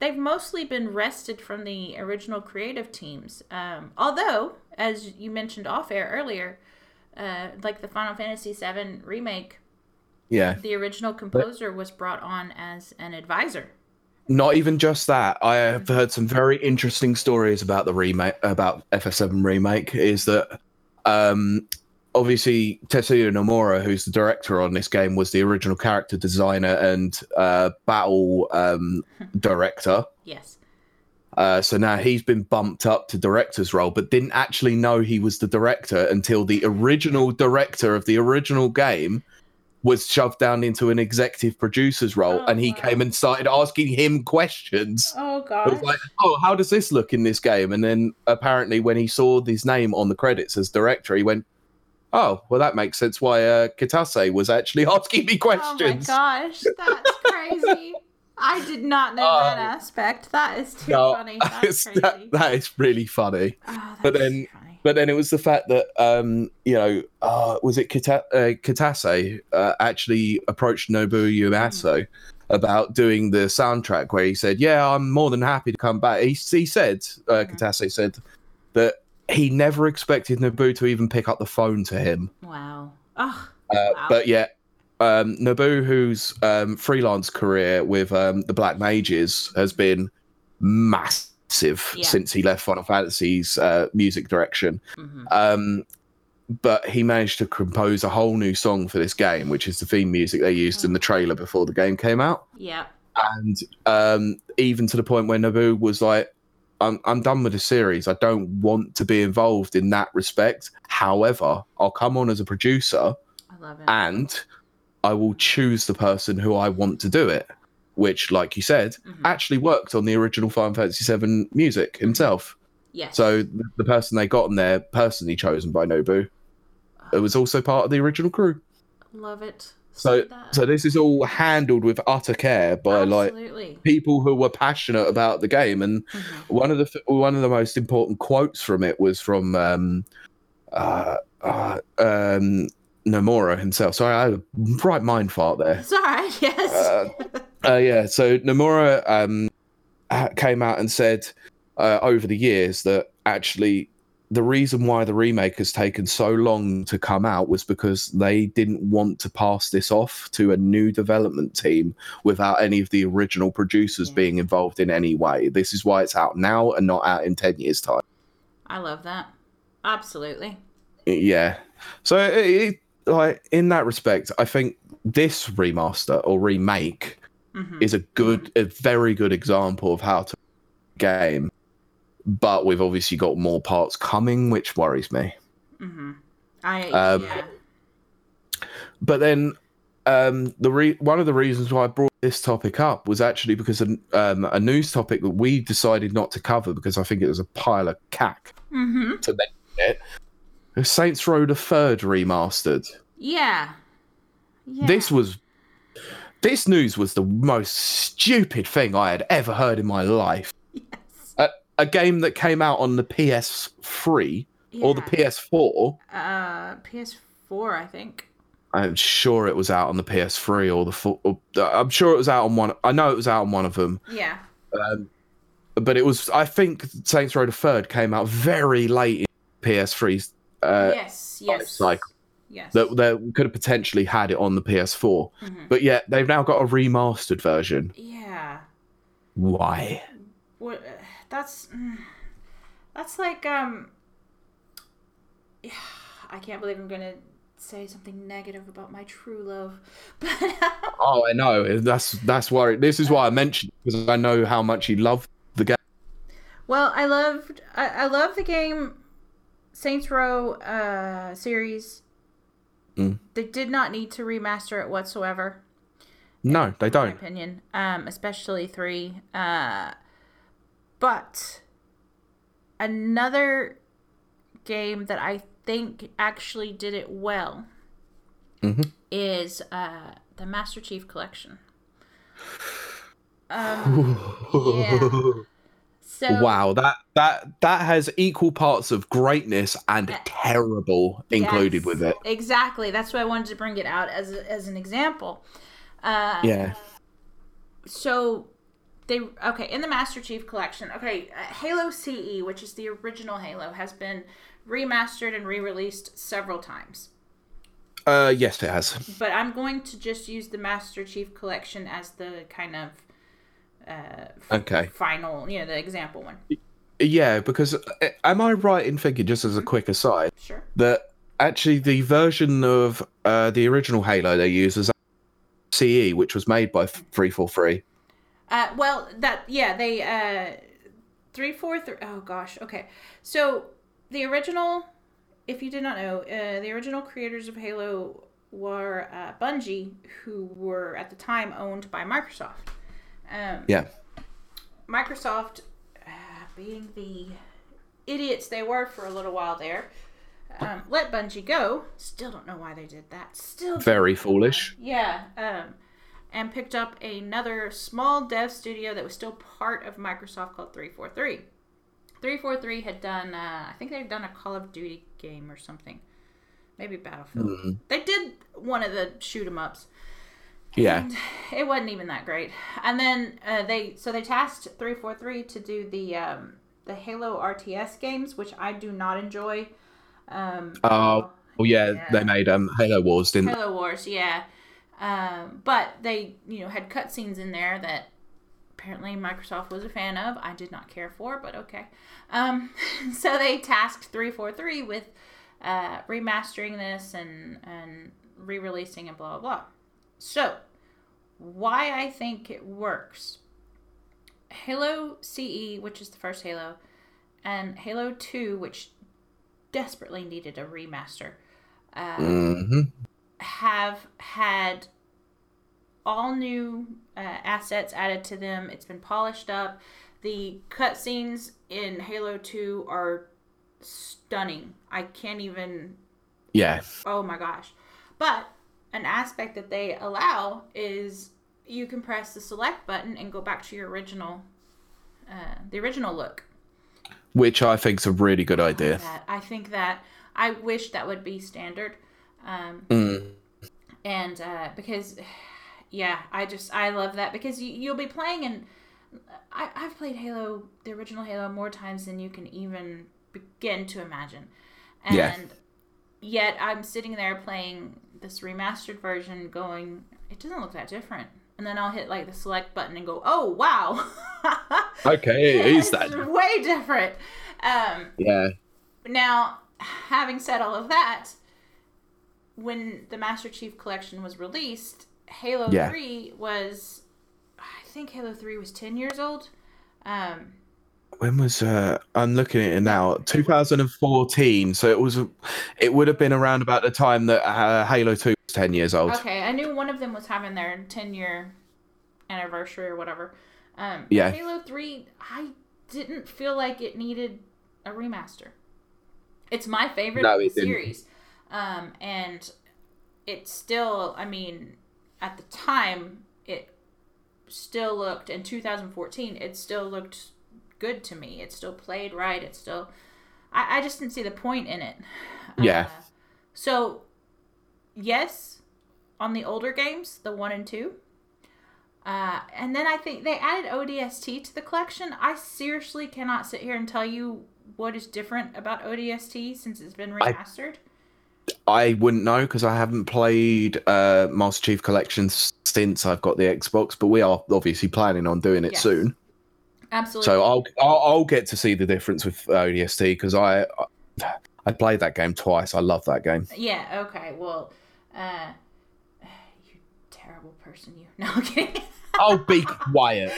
they've mostly been wrested from the original creative teams. Um, although, as you mentioned off air earlier. uh, like the Final Fantasy VII remake, Yeah. the original composer was brought on as an advisor. Not even just that. I have heard some very interesting stories about the remake about FF7 remake. Is that um, obviously Tetsuya Nomura, who's the director on this game, was the original character designer and uh, battle um, *laughs* director. Yes. Uh, so now he's been bumped up to director's role, but didn't actually know he was the director until the original director of the original game was shoved down into an executive producer's role, Oh, and he wow. came and started asking him questions. Oh It god. was like, oh, how does this look in this game? And then apparently, when he saw his name on the credits as director, he went, "Oh, well, that makes sense. Why uh, Kitase was actually *laughs* asking me questions." oh my gosh, that's *laughs* crazy. I did not know Oh. that aspect. That is too No, funny. *laughs* That's crazy. that, that is really funny. Oh, but then- funny. But then it was the fact that, um, you know, uh, was it Kita- uh, Kitase uh, actually approached Nobuo Uematsu about doing the soundtrack where he said, Yeah, I'm more than happy to come back. He, he said, uh, Mhm. Kitase said that he never expected Nobu to even pick up the phone to him. Wow. Oh, Uh, Wow. But yeah, um, Nobu, whose um, freelance career with um, the Black Mages has been massive Yeah. since he left Final Fantasy's uh, music direction. hmm Um, but he managed to compose a whole new song for this game, which is the theme music they used in the trailer before the game came out. yeah. And um, even to the point where Nobu was like, I'm, I'm done with the series. I don't want to be involved in that respect. However, I'll come on as a producer I love it. and I will choose the person who I want to do it, which, like you said, Mhm. actually worked on the original Final Fantasy VII music himself. yes. So the person they got in there, personally chosen by Nobu, it was also part of the original crew. love it. So, that? so this is all handled with utter care by like people who were passionate about the game. And Mhm. one of the one of the most important quotes from it was from um, uh, uh, um, Nomura himself. Sorry, I had a right mind fart there. It's all right. *laughs* Yes. Uh, Uh, yeah, so Nomura um, came out and said uh, over the years that actually the reason why the remake has taken so long to come out was because they didn't want to pass this off to a new development team without any of the original producers Yeah. being involved in any way. This is why it's out now and not out in 10 years' time. I love that. Absolutely. Yeah. So, it, it, like, in that respect, I think this remaster or remake hmm is a good, a very good example of how to game. But we've obviously got more parts coming, which worries me. hmm I Um, yeah. But then, um, the re- one of the reasons why I brought this topic up was actually because of, um, a news topic that we decided not to cover because I think it was a pile of cack hmm to mention it. Saints Row the Third remastered. Yeah. Yeah. This was. This news was the most stupid thing I had ever heard in my life. Yes. a game that came out on the PS3 or the PS4. Uh, PS4, I think. I'm sure it was out on the PS3 or the four. Or, I'm sure it was out on one. I know it was out on one of them. Yeah. Um, but it was. I think Saints Row the Third came out very late in PS3's. Uh, yes. Yes. cycle. Yes. that that could have potentially had it on the PS4, Mhm. but yet they've now got a remastered version. Yeah. Why? What? That's. mm, That's like um. Yeah, *sighs* I can't believe I'm gonna say something negative about my true love, *laughs* but Oh, I know. That's that's why. This is why I mentioned because I know how much you love the game. well, I loved I, I love the game Saints Row uh series. Mm. They did not need to remaster it whatsoever. No, they in don't. opinion, um, especially three. Uh, but another game that I think actually did it well Mhm. is uh, the Master Chief Collection. *laughs* Um, yeah. So Wow, that that that has equal parts of greatness and Yeah. terrible included Yes, with it. Exactly. That's why I wanted to bring it out as as an example. Uh, Yeah. so they okay in the Master Chief Collection. Okay, uh, Halo CE, which is the original Halo, has been remastered and re-released several times. Uh, yes, it has. But I'm going to just use the Master Chief Collection as the kind of uh, Okay. final, you know, the example one. Yeah, because uh, am I right in thinking, just as a quick aside, Sure. that actually the version of uh, the original Halo they use is CE, which was made by 343. Uh, well, that yeah, they uh, three four three. Oh gosh, okay. So the original, if you did not know, uh, the original creators of Halo were uh, Bungie, who were at the time owned by Microsoft. Um, Yeah. Microsoft, uh, being the idiots they were for a little while there, um, let Bungie go. Still don't know why they did that. Still Very foolish. yeah, um, and picked up another small dev studio that was still part of Microsoft called 343. 343 had done, uh, I think they'd done a Call of Duty game or something. Maybe Battlefield. Mhm. They did one of the shoot 'em ups. Yeah. And it wasn't even that great. And then uh, they, so they tasked 343 to do the, um, the Halo RTS games, which I do not enjoy. Um, Oh, Oh yeah, Yeah. they made um Halo Wars, didn't? Halo Wars, yeah. Um, but they, you know, had cutscenes in there that apparently Microsoft was a fan of. I did not care for, but okay. Um, *laughs* so they tasked 343 with uh, remastering this and, and re releasing and blah, blah, blah. So, why I think it works Halo CE, which is the first Halo, and Halo 2, which desperately needed a remaster. Uh, hmm have had all new uh, assets added to them. It's been polished up. The cutscenes in Halo 2 are stunning. I can't even. Yeah. Oh my gosh. But an aspect that they allow is you can press the select button and go back to your original, uh, the original look. Which I think is a really good idea. That I think that I wish that would be standard. Um, Mm. and uh, because *sighs* yeah i just i love that because you, you'll be playing and I, i've played halo the original halo more times than you can even begin to imagine and Yeah. Yet i'm sitting there playing this remastered version going it doesn't look that different and then i'll hit like the select button and go oh wow *laughs* Okay, it is that. *laughs* way different um, Yeah. now, having said all of that, when the Master Chief Collection was released, Halo Yeah. 3 was, I think Halo 3 was 10 years old. Um, When was uh I'm looking at it now, 2014. So it was it would have been around about the time that uh, Halo 2 was 10 years old. okay, I knew one of them was having their 10 year anniversary or whatever. Um, Yeah. Halo 3, I didn't feel like it needed a remaster. It's my favorite No, it series. Um, and it still, I mean, at the time, it still looked, in 2014, it still looked good to me. It still played right. It still, I, I just didn't see the point in it. *laughs* Yeah. Uh, so, yes, on the older games, the one and two. Uh, and then I think they added ODST to the collection. I seriously cannot sit here and tell you what is different about ODST since it's been remastered. I wouldn't know because I haven't played uh, Master Chief Collection since I've got the Xbox, but we are obviously planning on doing it Yes. soon. Absolutely. So I'll, I'll I'll get to see the difference with ODST because I I played that game twice. I love that game. yeah. Okay. Well, uh, *sighs* you terrible person. You. *laughs* No. I'm kidding. I'll be quiet.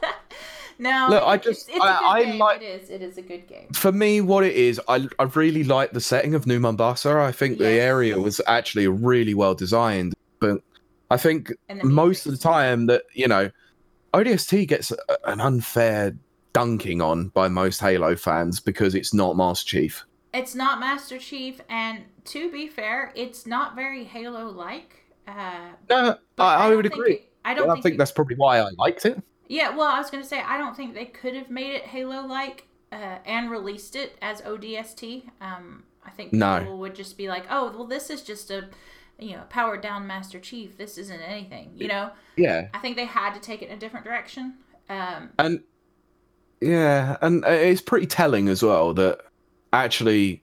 *laughs* no. Look, I just- It's, a I- good I game. like- It is. It is a good game. For me, what it is, I I really like the setting of New Mombasa. I think the area was actually really well designed, but I think most of the time that you know ODST gets a, an unfair dunking on by most Halo fans because it's not Master Chief. It's not Master Chief, and to be fair, it's not very Halo-like. Uh, No, but I, I would agree. it- I don't But I think, think it- that's probably why I liked it. Yeah, well, I was gonna say I don't think they could have made it Halo-like uh, and released it as ODST. Um, I think No. people would just be like, "Oh, well, this is just a, you know, powered down Master Chief. This isn't anything." You know, Yeah, I think they had to take it in a different direction. Um, and yeah, and it's pretty telling as well that actually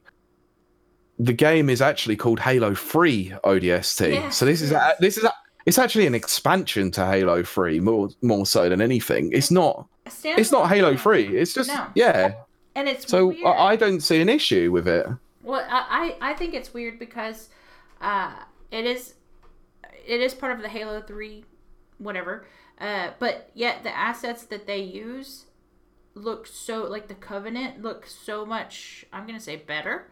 the game is actually called Halo Free ODST. Yes, so this is this is a, it's actually an expansion to Halo Free more more so than anything. It's not it's not Halo game. 3. It's just No. yeah. and it's So weird. I, I don't see an issue with it. Well, I, I I think it's weird because uh, it is it is part of the Halo Three, whatever. Uh, but yet the assets that they use look so like the Covenant looks so much. I'm gonna say better.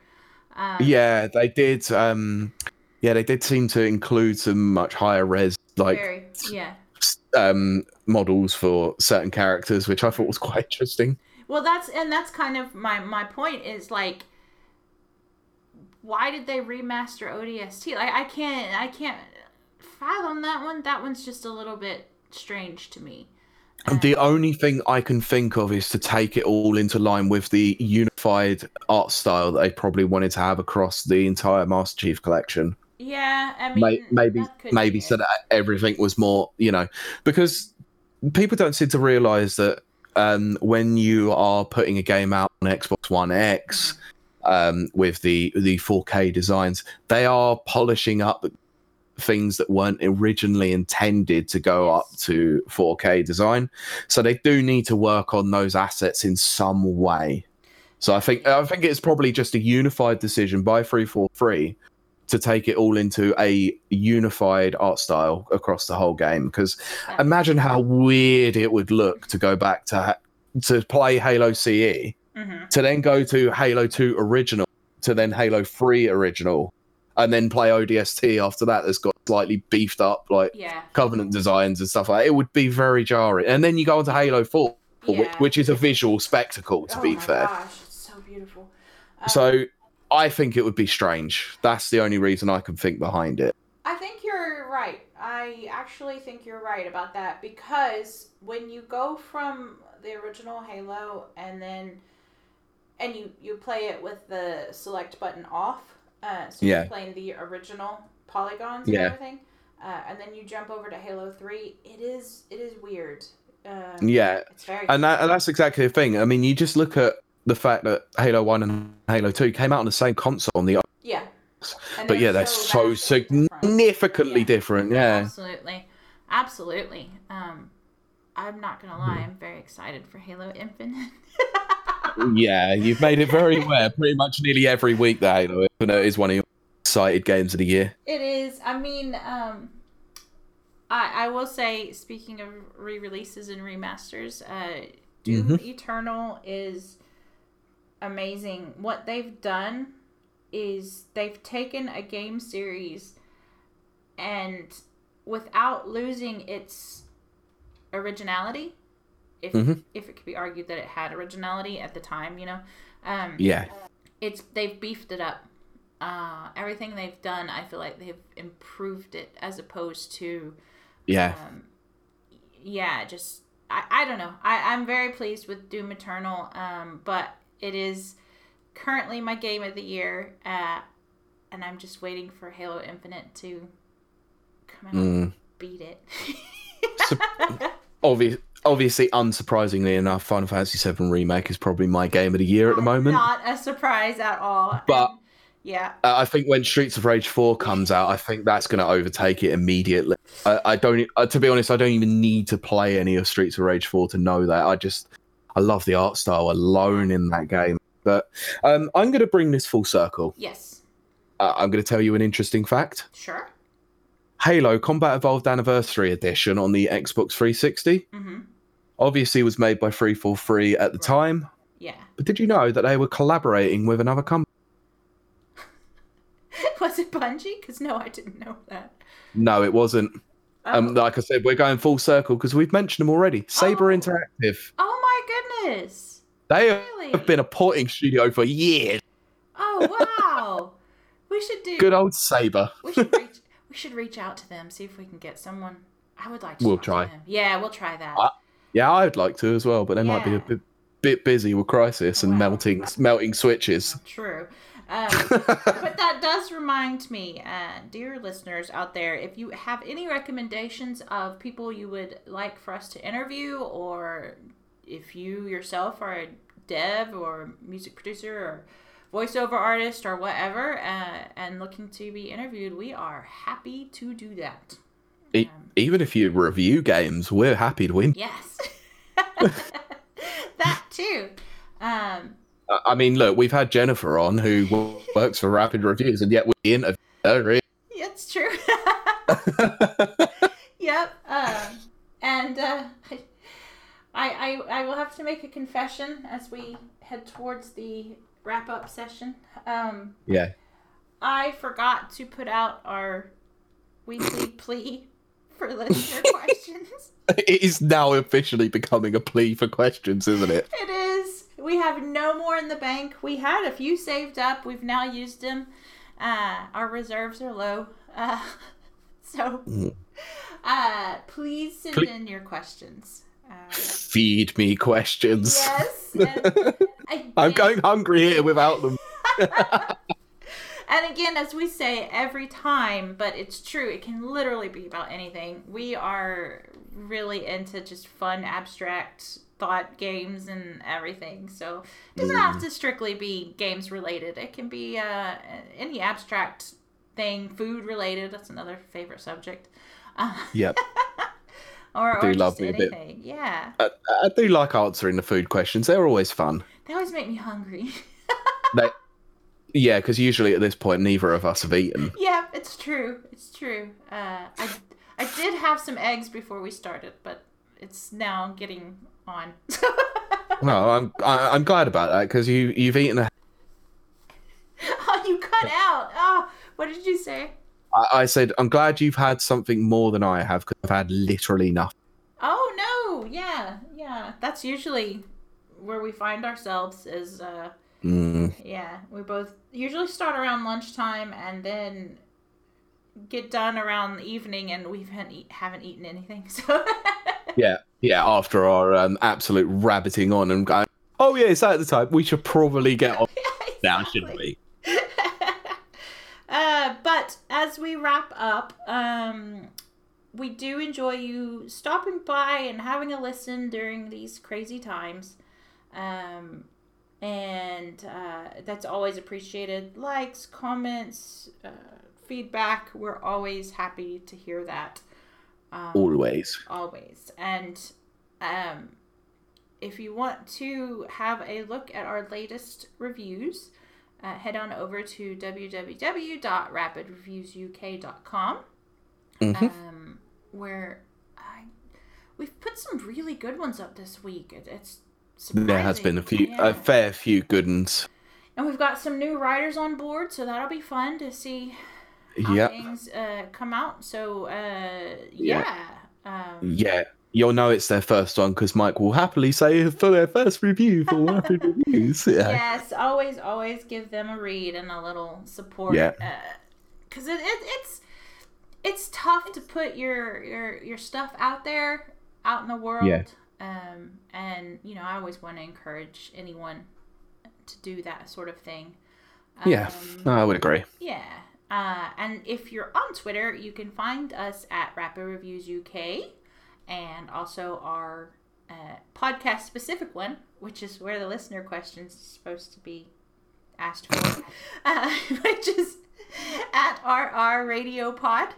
Um, Yeah, they did um yeah, they did seem to include some much higher res like very yeah. um models for certain characters, which I thought was quite interesting. Well, that's and that's kind of my my point is like, why did they remaster ODST? Like, I can't I can't fathom that one. That one's just a little bit strange to me. And the only thing I can think of is to take it all into line with the unified art style that they probably wanted to have across the entire Master Chief collection. Yeah, I mean, May- maybe maybe be so that everything was more, you know, because people don't seem to realize that um, when you are putting a game out on Xbox One X um, with the the 4K designs, they are polishing up things that weren't originally intended to go up to 4K design. So they do need to work on those assets in some way. So I think I think it's probably just a unified decision by 343 to take it all into a unified art style across the whole game because imagine how weird it would look to go back to ha- to play Halo CE Mhm. to then go to Halo 2 original to then Halo 3 original and then play ODST after that that's got slightly beefed up like Yeah. covenant designs and stuff like that. It would be very jarring. And then you go on to Halo 4 which, Yeah. which is a visual spectacle to oh be my fair. gosh, it's so beautiful. Um, So I think it would be strange. That's the only reason I can think behind it. I think you're right. I actually think you're right about that because when you go from the original Halo and then and you you play it with the select button off, uh, so Yeah. you're playing the original polygons Yeah. and everything, uh, and then you jump over to Halo Three. It is it is weird. Um, Yeah, it's very and that and that's exactly the thing. I mean, you just look at the fact that Halo One and Halo Two came out on the same console on the, yeah. And but yeah, they're they're so vastly different. significantly Yeah. different. Yeah, Absolutely. Absolutely. Um, I'm not gonna lie, I'm very excited for Halo Infinite. *laughs* yeah, you've made it very aware. Pretty much nearly every week that Halo Infinite is one of your excited games of the year. it is. I mean, um, I I will say, speaking of re-releases and remasters, uh, Doom Mhm. Eternal is amazing. What they've done is they've taken a game series and without losing its originality if Mhm. if it could be argued that it had originality at the time you know um Yeah, it's they've beefed it up uh everything they've done i feel like they've improved it as opposed to yeah, um, yeah, just I, I don't know. I, I'm very pleased with Doom Eternal, um, but it is currently my game of the year, uh, and I'm just waiting for Halo Infinite to come out and Mm. beat it. So- *laughs* Obvi- obviously, unsurprisingly enough, Final Fantasy VII Remake is probably my game of the year at the moment. Not a surprise at all. But- And, yeah, Uh, I think when Streets of Rage 4 comes out, I think that's going to overtake it immediately. I, I don't, uh, to be honest, I don't even need to play any of Streets of Rage 4 to know that. I just, I love the art style alone in that game. But um, I'm going to bring this full circle. yes, Uh, I'm going to tell you an interesting fact. sure. Halo Combat Evolved Anniversary Edition on the Xbox 360 Mm-hmm. Obviously was made by 343 at the time. Yeah. But did you know that they were collaborating with another company? *laughs* Was it Bungie? Because no, I didn't know that. No, it wasn't. Oh, Um, like I said, we're going full circle because we've mentioned them already. Saber Oh. Interactive. oh my goodness. They have been a porting studio for years. Oh wow. we should do. *laughs* Good old Saber. We should reach. we should reach out to them. See if we can get someone. I would like to. We'll try. Yeah, we'll try that. I- Yeah, I'd like to as well, but they might be a bit, bit busy with Crysis and Wow. melting melting switches. *laughs* True. Um, *laughs* but that does remind me, uh, dear listeners out there, if you have any recommendations of people you would like for us to interview, or if you yourself are a dev or music producer or voiceover artist or whatever uh, and looking to be interviewed, we are happy to do that. E- even if you review games, we're happy to win. Yes. *laughs* that too. Um, I- mean, look, we've had Jennifer on who *laughs* works for Rapid Reviews, and yet we interview her. really. it's true. *laughs* yep. Um, and uh, I, I, I will have to make a confession as we head towards the wrap up session. Um, yeah. I forgot to put out our weekly plea for listener *laughs* questions. It is now officially becoming a plea for questions, isn't it? It is. We have no more in the bank. We had a few saved up. We've now used them. Uh, our reserves are low. Uh, *laughs* so, Mm. uh, please send Ple- in your questions. Uh, Feed me questions. yes. *laughs* I'm going hungry here without them. And again, as we say every time, but it's true, it can literally be about anything. We are really into just fun, abstract thought games and everything. So it doesn't have to strictly be games related, it can be uh, any abstract thing, food related. That's another favorite subject. Uh, *laughs* Yep. or, do or love me a bit. anything. Yeah. I, I do like answering the food questions. They're always fun. They always make me hungry. *laughs* They, yeah, because usually at this point, neither of us have eaten. Yeah, it's true. It's true. Uh, I I did have some eggs before we started, but it's now getting on. *laughs* No, I'm I, I'm glad about that because you you've eaten. A, *laughs* oh, you cut out. Oh, what did you say? I, I said I'm glad you've had something more than I have because I've had literally nothing. Oh no, yeah, yeah. That's usually where we find ourselves. Is uh, Mm, yeah, we both usually start around lunchtime and then get done around the evening, and we haven't eat, haven't eaten anything. *laughs* So. yeah, yeah. After our um, absolute rabbiting on and going, oh yeah, it's at the time. We should probably get *laughs* on now, shouldn't we? *laughs* uh, but as we wrap up, um, we do enjoy you stopping by and having a listen during these crazy times. Um, and uh, that's always appreciated. Likes, comments, uh, feedback. We're always happy to hear that. Um, Always. always. And um, if you want to have a look at our latest reviews, uh, head on over to www.rapidreviewsuk.com, Mhm. um, where I, we've put some really good ones up this week. It, it's There has been a few, Yeah. a fair few good ones. and we've got some new writers on board, so that'll be fun to see how Yep. things uh, come out. So uh, Yeah. yeah. Um, Yeah. You'll know it's their first one because Mike will happily say for their first review for Rapid *laughs* Reviews. Yeah. Yes, always, always give them a read and a little support. Yeah. Because it, it, it's it's tough to put your your your stuff out there, out in the world. Yeah. Um, and you know, I always want to encourage anyone to do that sort of thing. Yeah. Um, No, I would agree. yeah. Uh, and if you're on Twitter, you can find us at Rapid Reviews UK and also our uh, podcast specific one, which is where the listener questions is supposed to be asked for, *laughs* uh, *laughs* which is at RR Radio Pod.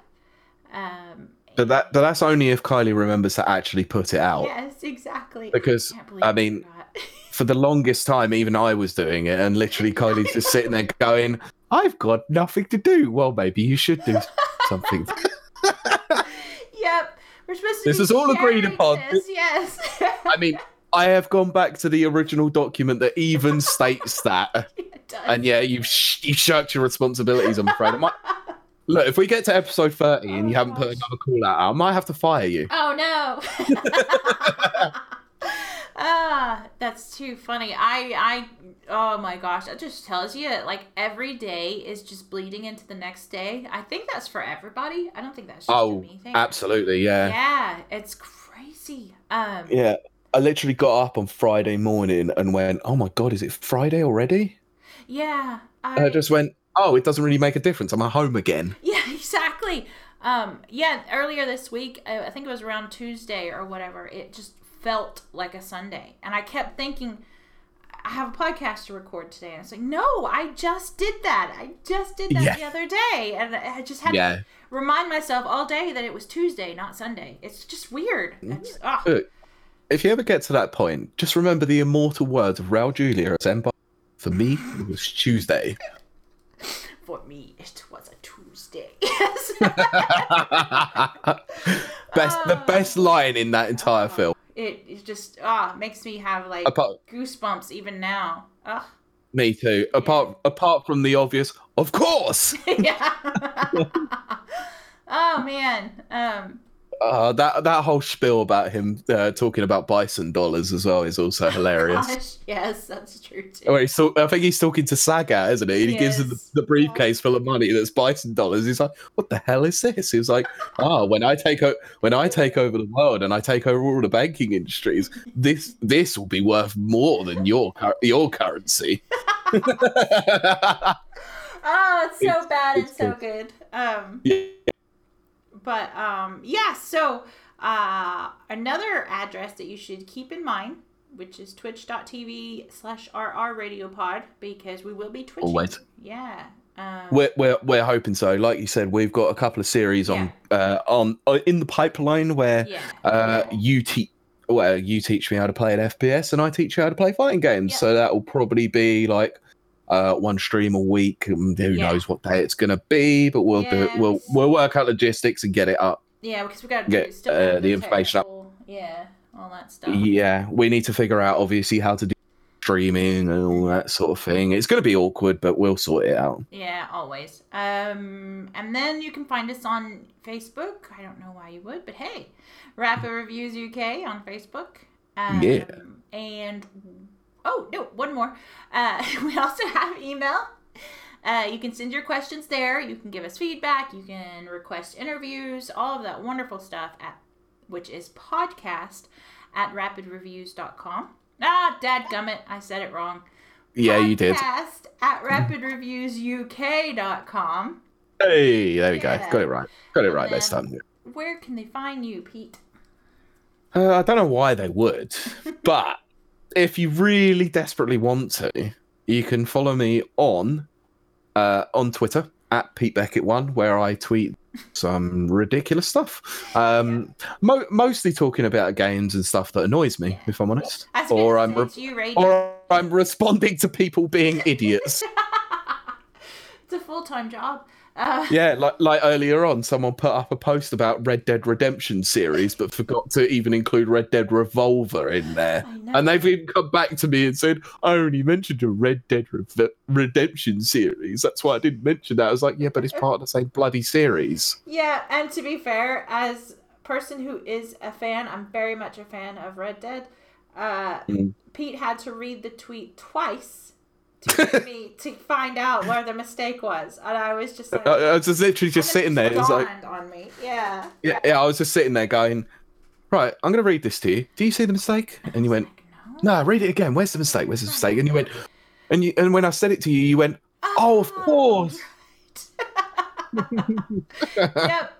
Um, But that but that's only if Kylie remembers to actually put it out. yes, exactly. Because, I I mean. For the longest time, even I was doing it, and literally *laughs* Kylie's just sitting there going, "I've got nothing to do." Well, maybe you should do something. *laughs* yep, we're supposed to. This is all agreed upon. This, yes. I mean, I have gone back to the original document that even states that, *laughs* It does. and yeah, you've sh- you shirked your responsibilities. I'm afraid. I might- Look, if we get to episode 30 and Oh, you haven't put another call out, I might have to fire you. Oh no. *laughs* ah, that's too funny. I I oh my gosh, that just tells you like every day is just bleeding into the next day. I think that's for everybody. I don't think that's just a Oh, me thing. absolutely, yeah. Yeah, it's crazy. Um Yeah. I literally got up on Friday morning and went, "Oh my god, is it Friday already?" yeah. I, I just went, "Oh, it doesn't really make a difference. I'm at home again." *laughs* Yeah, exactly. Um, yeah, earlier this week, I I think it was around Tuesday or whatever, it just felt like a Sunday. And I kept thinking, I have a podcast to record today. And it's like, no, I just did that. I just did that Yeah. the other day. And I just had Yeah. to remind myself all day that it was Tuesday, not Sunday. It's just weird. Look, if you ever get to that point, just remember the immortal words of Raul Julia as Empire. For me, it was Tuesday. *laughs* For me, it was a Tuesday. Yes. *laughs* best, the best line in that entire film. it, it just ah makes me have like Apart, goosebumps even now. Ah. me too. Apart, apart from the obvious, of course. *laughs* yeah. *laughs* oh man. Um. Uh, that that whole spiel about him uh, talking about bison dollars as well is also hilarious. *laughs* Gosh, yes, that's true too. Oh, he's talk- I think he's talking to Sagat, isn't he? And he gives him the, the briefcase full of money that's bison dollars. He's like, "What the hell is this?" He's like, "Ah, when I take o- when I take over the world and I take over all the banking industries, this this will be worth more than your cur- your currency." *laughs* *laughs* Oh, it's so It's- bad and it's so good. good. Um. Yeah. But um, yeah. So uh, another address that you should keep in mind, which is twitch.tv slash rr radio pod, because we will be twitching. Always. Yeah. Um, we're, we're we're hoping so. Like you said, we've got a couple of series on uh, on uh, in the pipeline where yeah. uh, you teach. Well, you teach me how to play an FPS, and I teach you how to play fighting games. Yeah. So that will probably be like uh, one stream a week. And who Yeah. knows what day it's going to be? But we'll do. We'll we'll work out logistics and get it up. Yeah, because we got to Get, uh, the information up. Yeah, all that stuff. Yeah, we need to figure out obviously how to do streaming and all that sort of thing. It's going to be awkward, but we'll sort it out. Yeah, always. Um, and then you can find us on Facebook. I don't know why you would, but hey, Rapid Reviews UK on Facebook. Um, Yeah. And oh no, one more. Uh, *laughs* we also have email. Uh, you can send your questions there. You can give us feedback. You can request interviews. All of that wonderful stuff at which is podcast at rapidreviews.com. Ah, dadgummit, I said it wrong. Yeah, you did. Podcast at rapidreviewsuk.com. Hey, there we Yeah. go. Got it right. Got it And right this time. Where can they find you, Pete? Uh, I don't know why they would, *laughs* but if you really desperately want to, you can follow me on uh, on Twitter at Pete Beckett One, where I tweet some ridiculous stuff. Um, mo- mostly talking about games and stuff that annoys me, if I'm honest, or I'm re- you, or I'm responding to people being idiots. *laughs* it's a full time job. Uh, Yeah, like like earlier on, someone put up a post about Red Dead Redemption series, but forgot to even include Red Dead Revolver in there. And they've even come back to me and said, "I only mentioned a Red Dead Re- Redemption series. That's why I didn't mention that." I was like, "Yeah, but it's part of the same bloody series." Yeah, and to be fair, as person who is a fan, I'm very much a fan of Red Dead. Uh, Mm. Pete had to read the tweet twice to me to find out where the mistake was, and I was just like, I, I was just literally just sitting there. It was like, on me. Yeah. yeah, yeah, I was just sitting there going, "Right, I'm going to read this to you. Do you see the mistake?" And you went, Like, no. "No, read it again. Where's the mistake? Where's the mistake?" And you went, and you and when I said it to you, you went, "Oh, of course." *laughs* yep.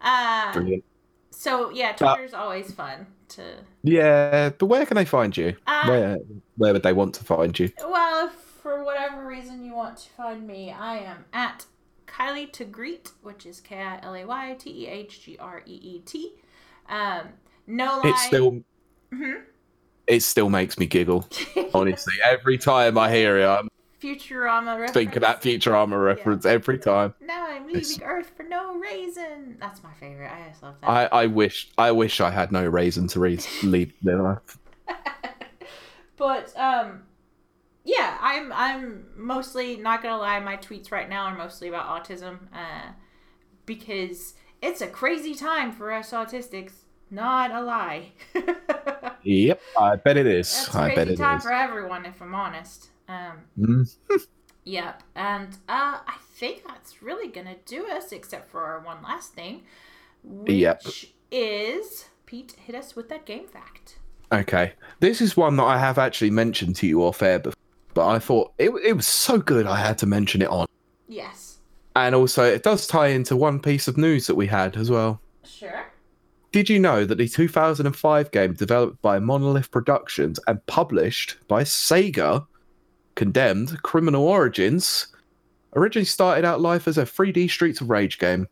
Uh, Brilliant. so yeah, Uh, Twitter's always fun to. Yeah, but where can they find you? Uh, Where where would they want to find you? Well, if for whatever reason you want to find me, I am at Kylie to Greet, which is K I L A Y T E H G R E E T. Um, no lie. It still Mhm. it still makes me giggle. *laughs* Honestly, every time I hear it, I'm Futurama reference. thinking of that Futurama reference every time. Now I'm leaving It's- Earth for no reason. That's my favorite. I just love that. I, I wish I wish I had no reason to read leave their life. *laughs* but um yeah i'm i'm mostly not gonna lie my tweets right now are mostly about autism uh because it's a crazy time for us autistics not a lie *laughs* Yep, I bet it is. that's a I bet crazy it time is. for everyone if i'm honest um Mm. *laughs* yep and uh i think that's really gonna do us except for our one last thing which Yep. is pete hit us with that game fact Okay, this is one that I have actually mentioned to you off air before, but I thought it it was so good I had to mention it on. yes And also, it does tie into one piece of news that we had as well. sure Did you know that the 2005 game developed by Monolith Productions and published by Sega, Condemned Criminal Origins, originally started out life as a 3D Streets of Rage game?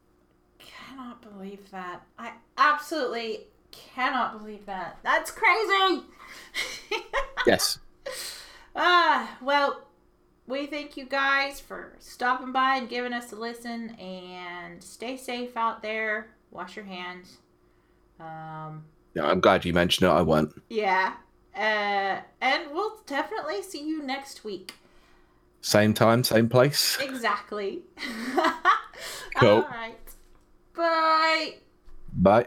Cannot believe that. I absolutely cannot believe that. That's crazy. *laughs* Yes. Ah, well, we thank you guys for stopping by and giving us a listen and stay safe out there. Wash your hands. Um, Yeah, I'm glad you mentioned it. I won't. yeah. Uh, and we'll definitely see you next week. Same time, same place. Exactly. *laughs* Cool. All right. Bye. Bye.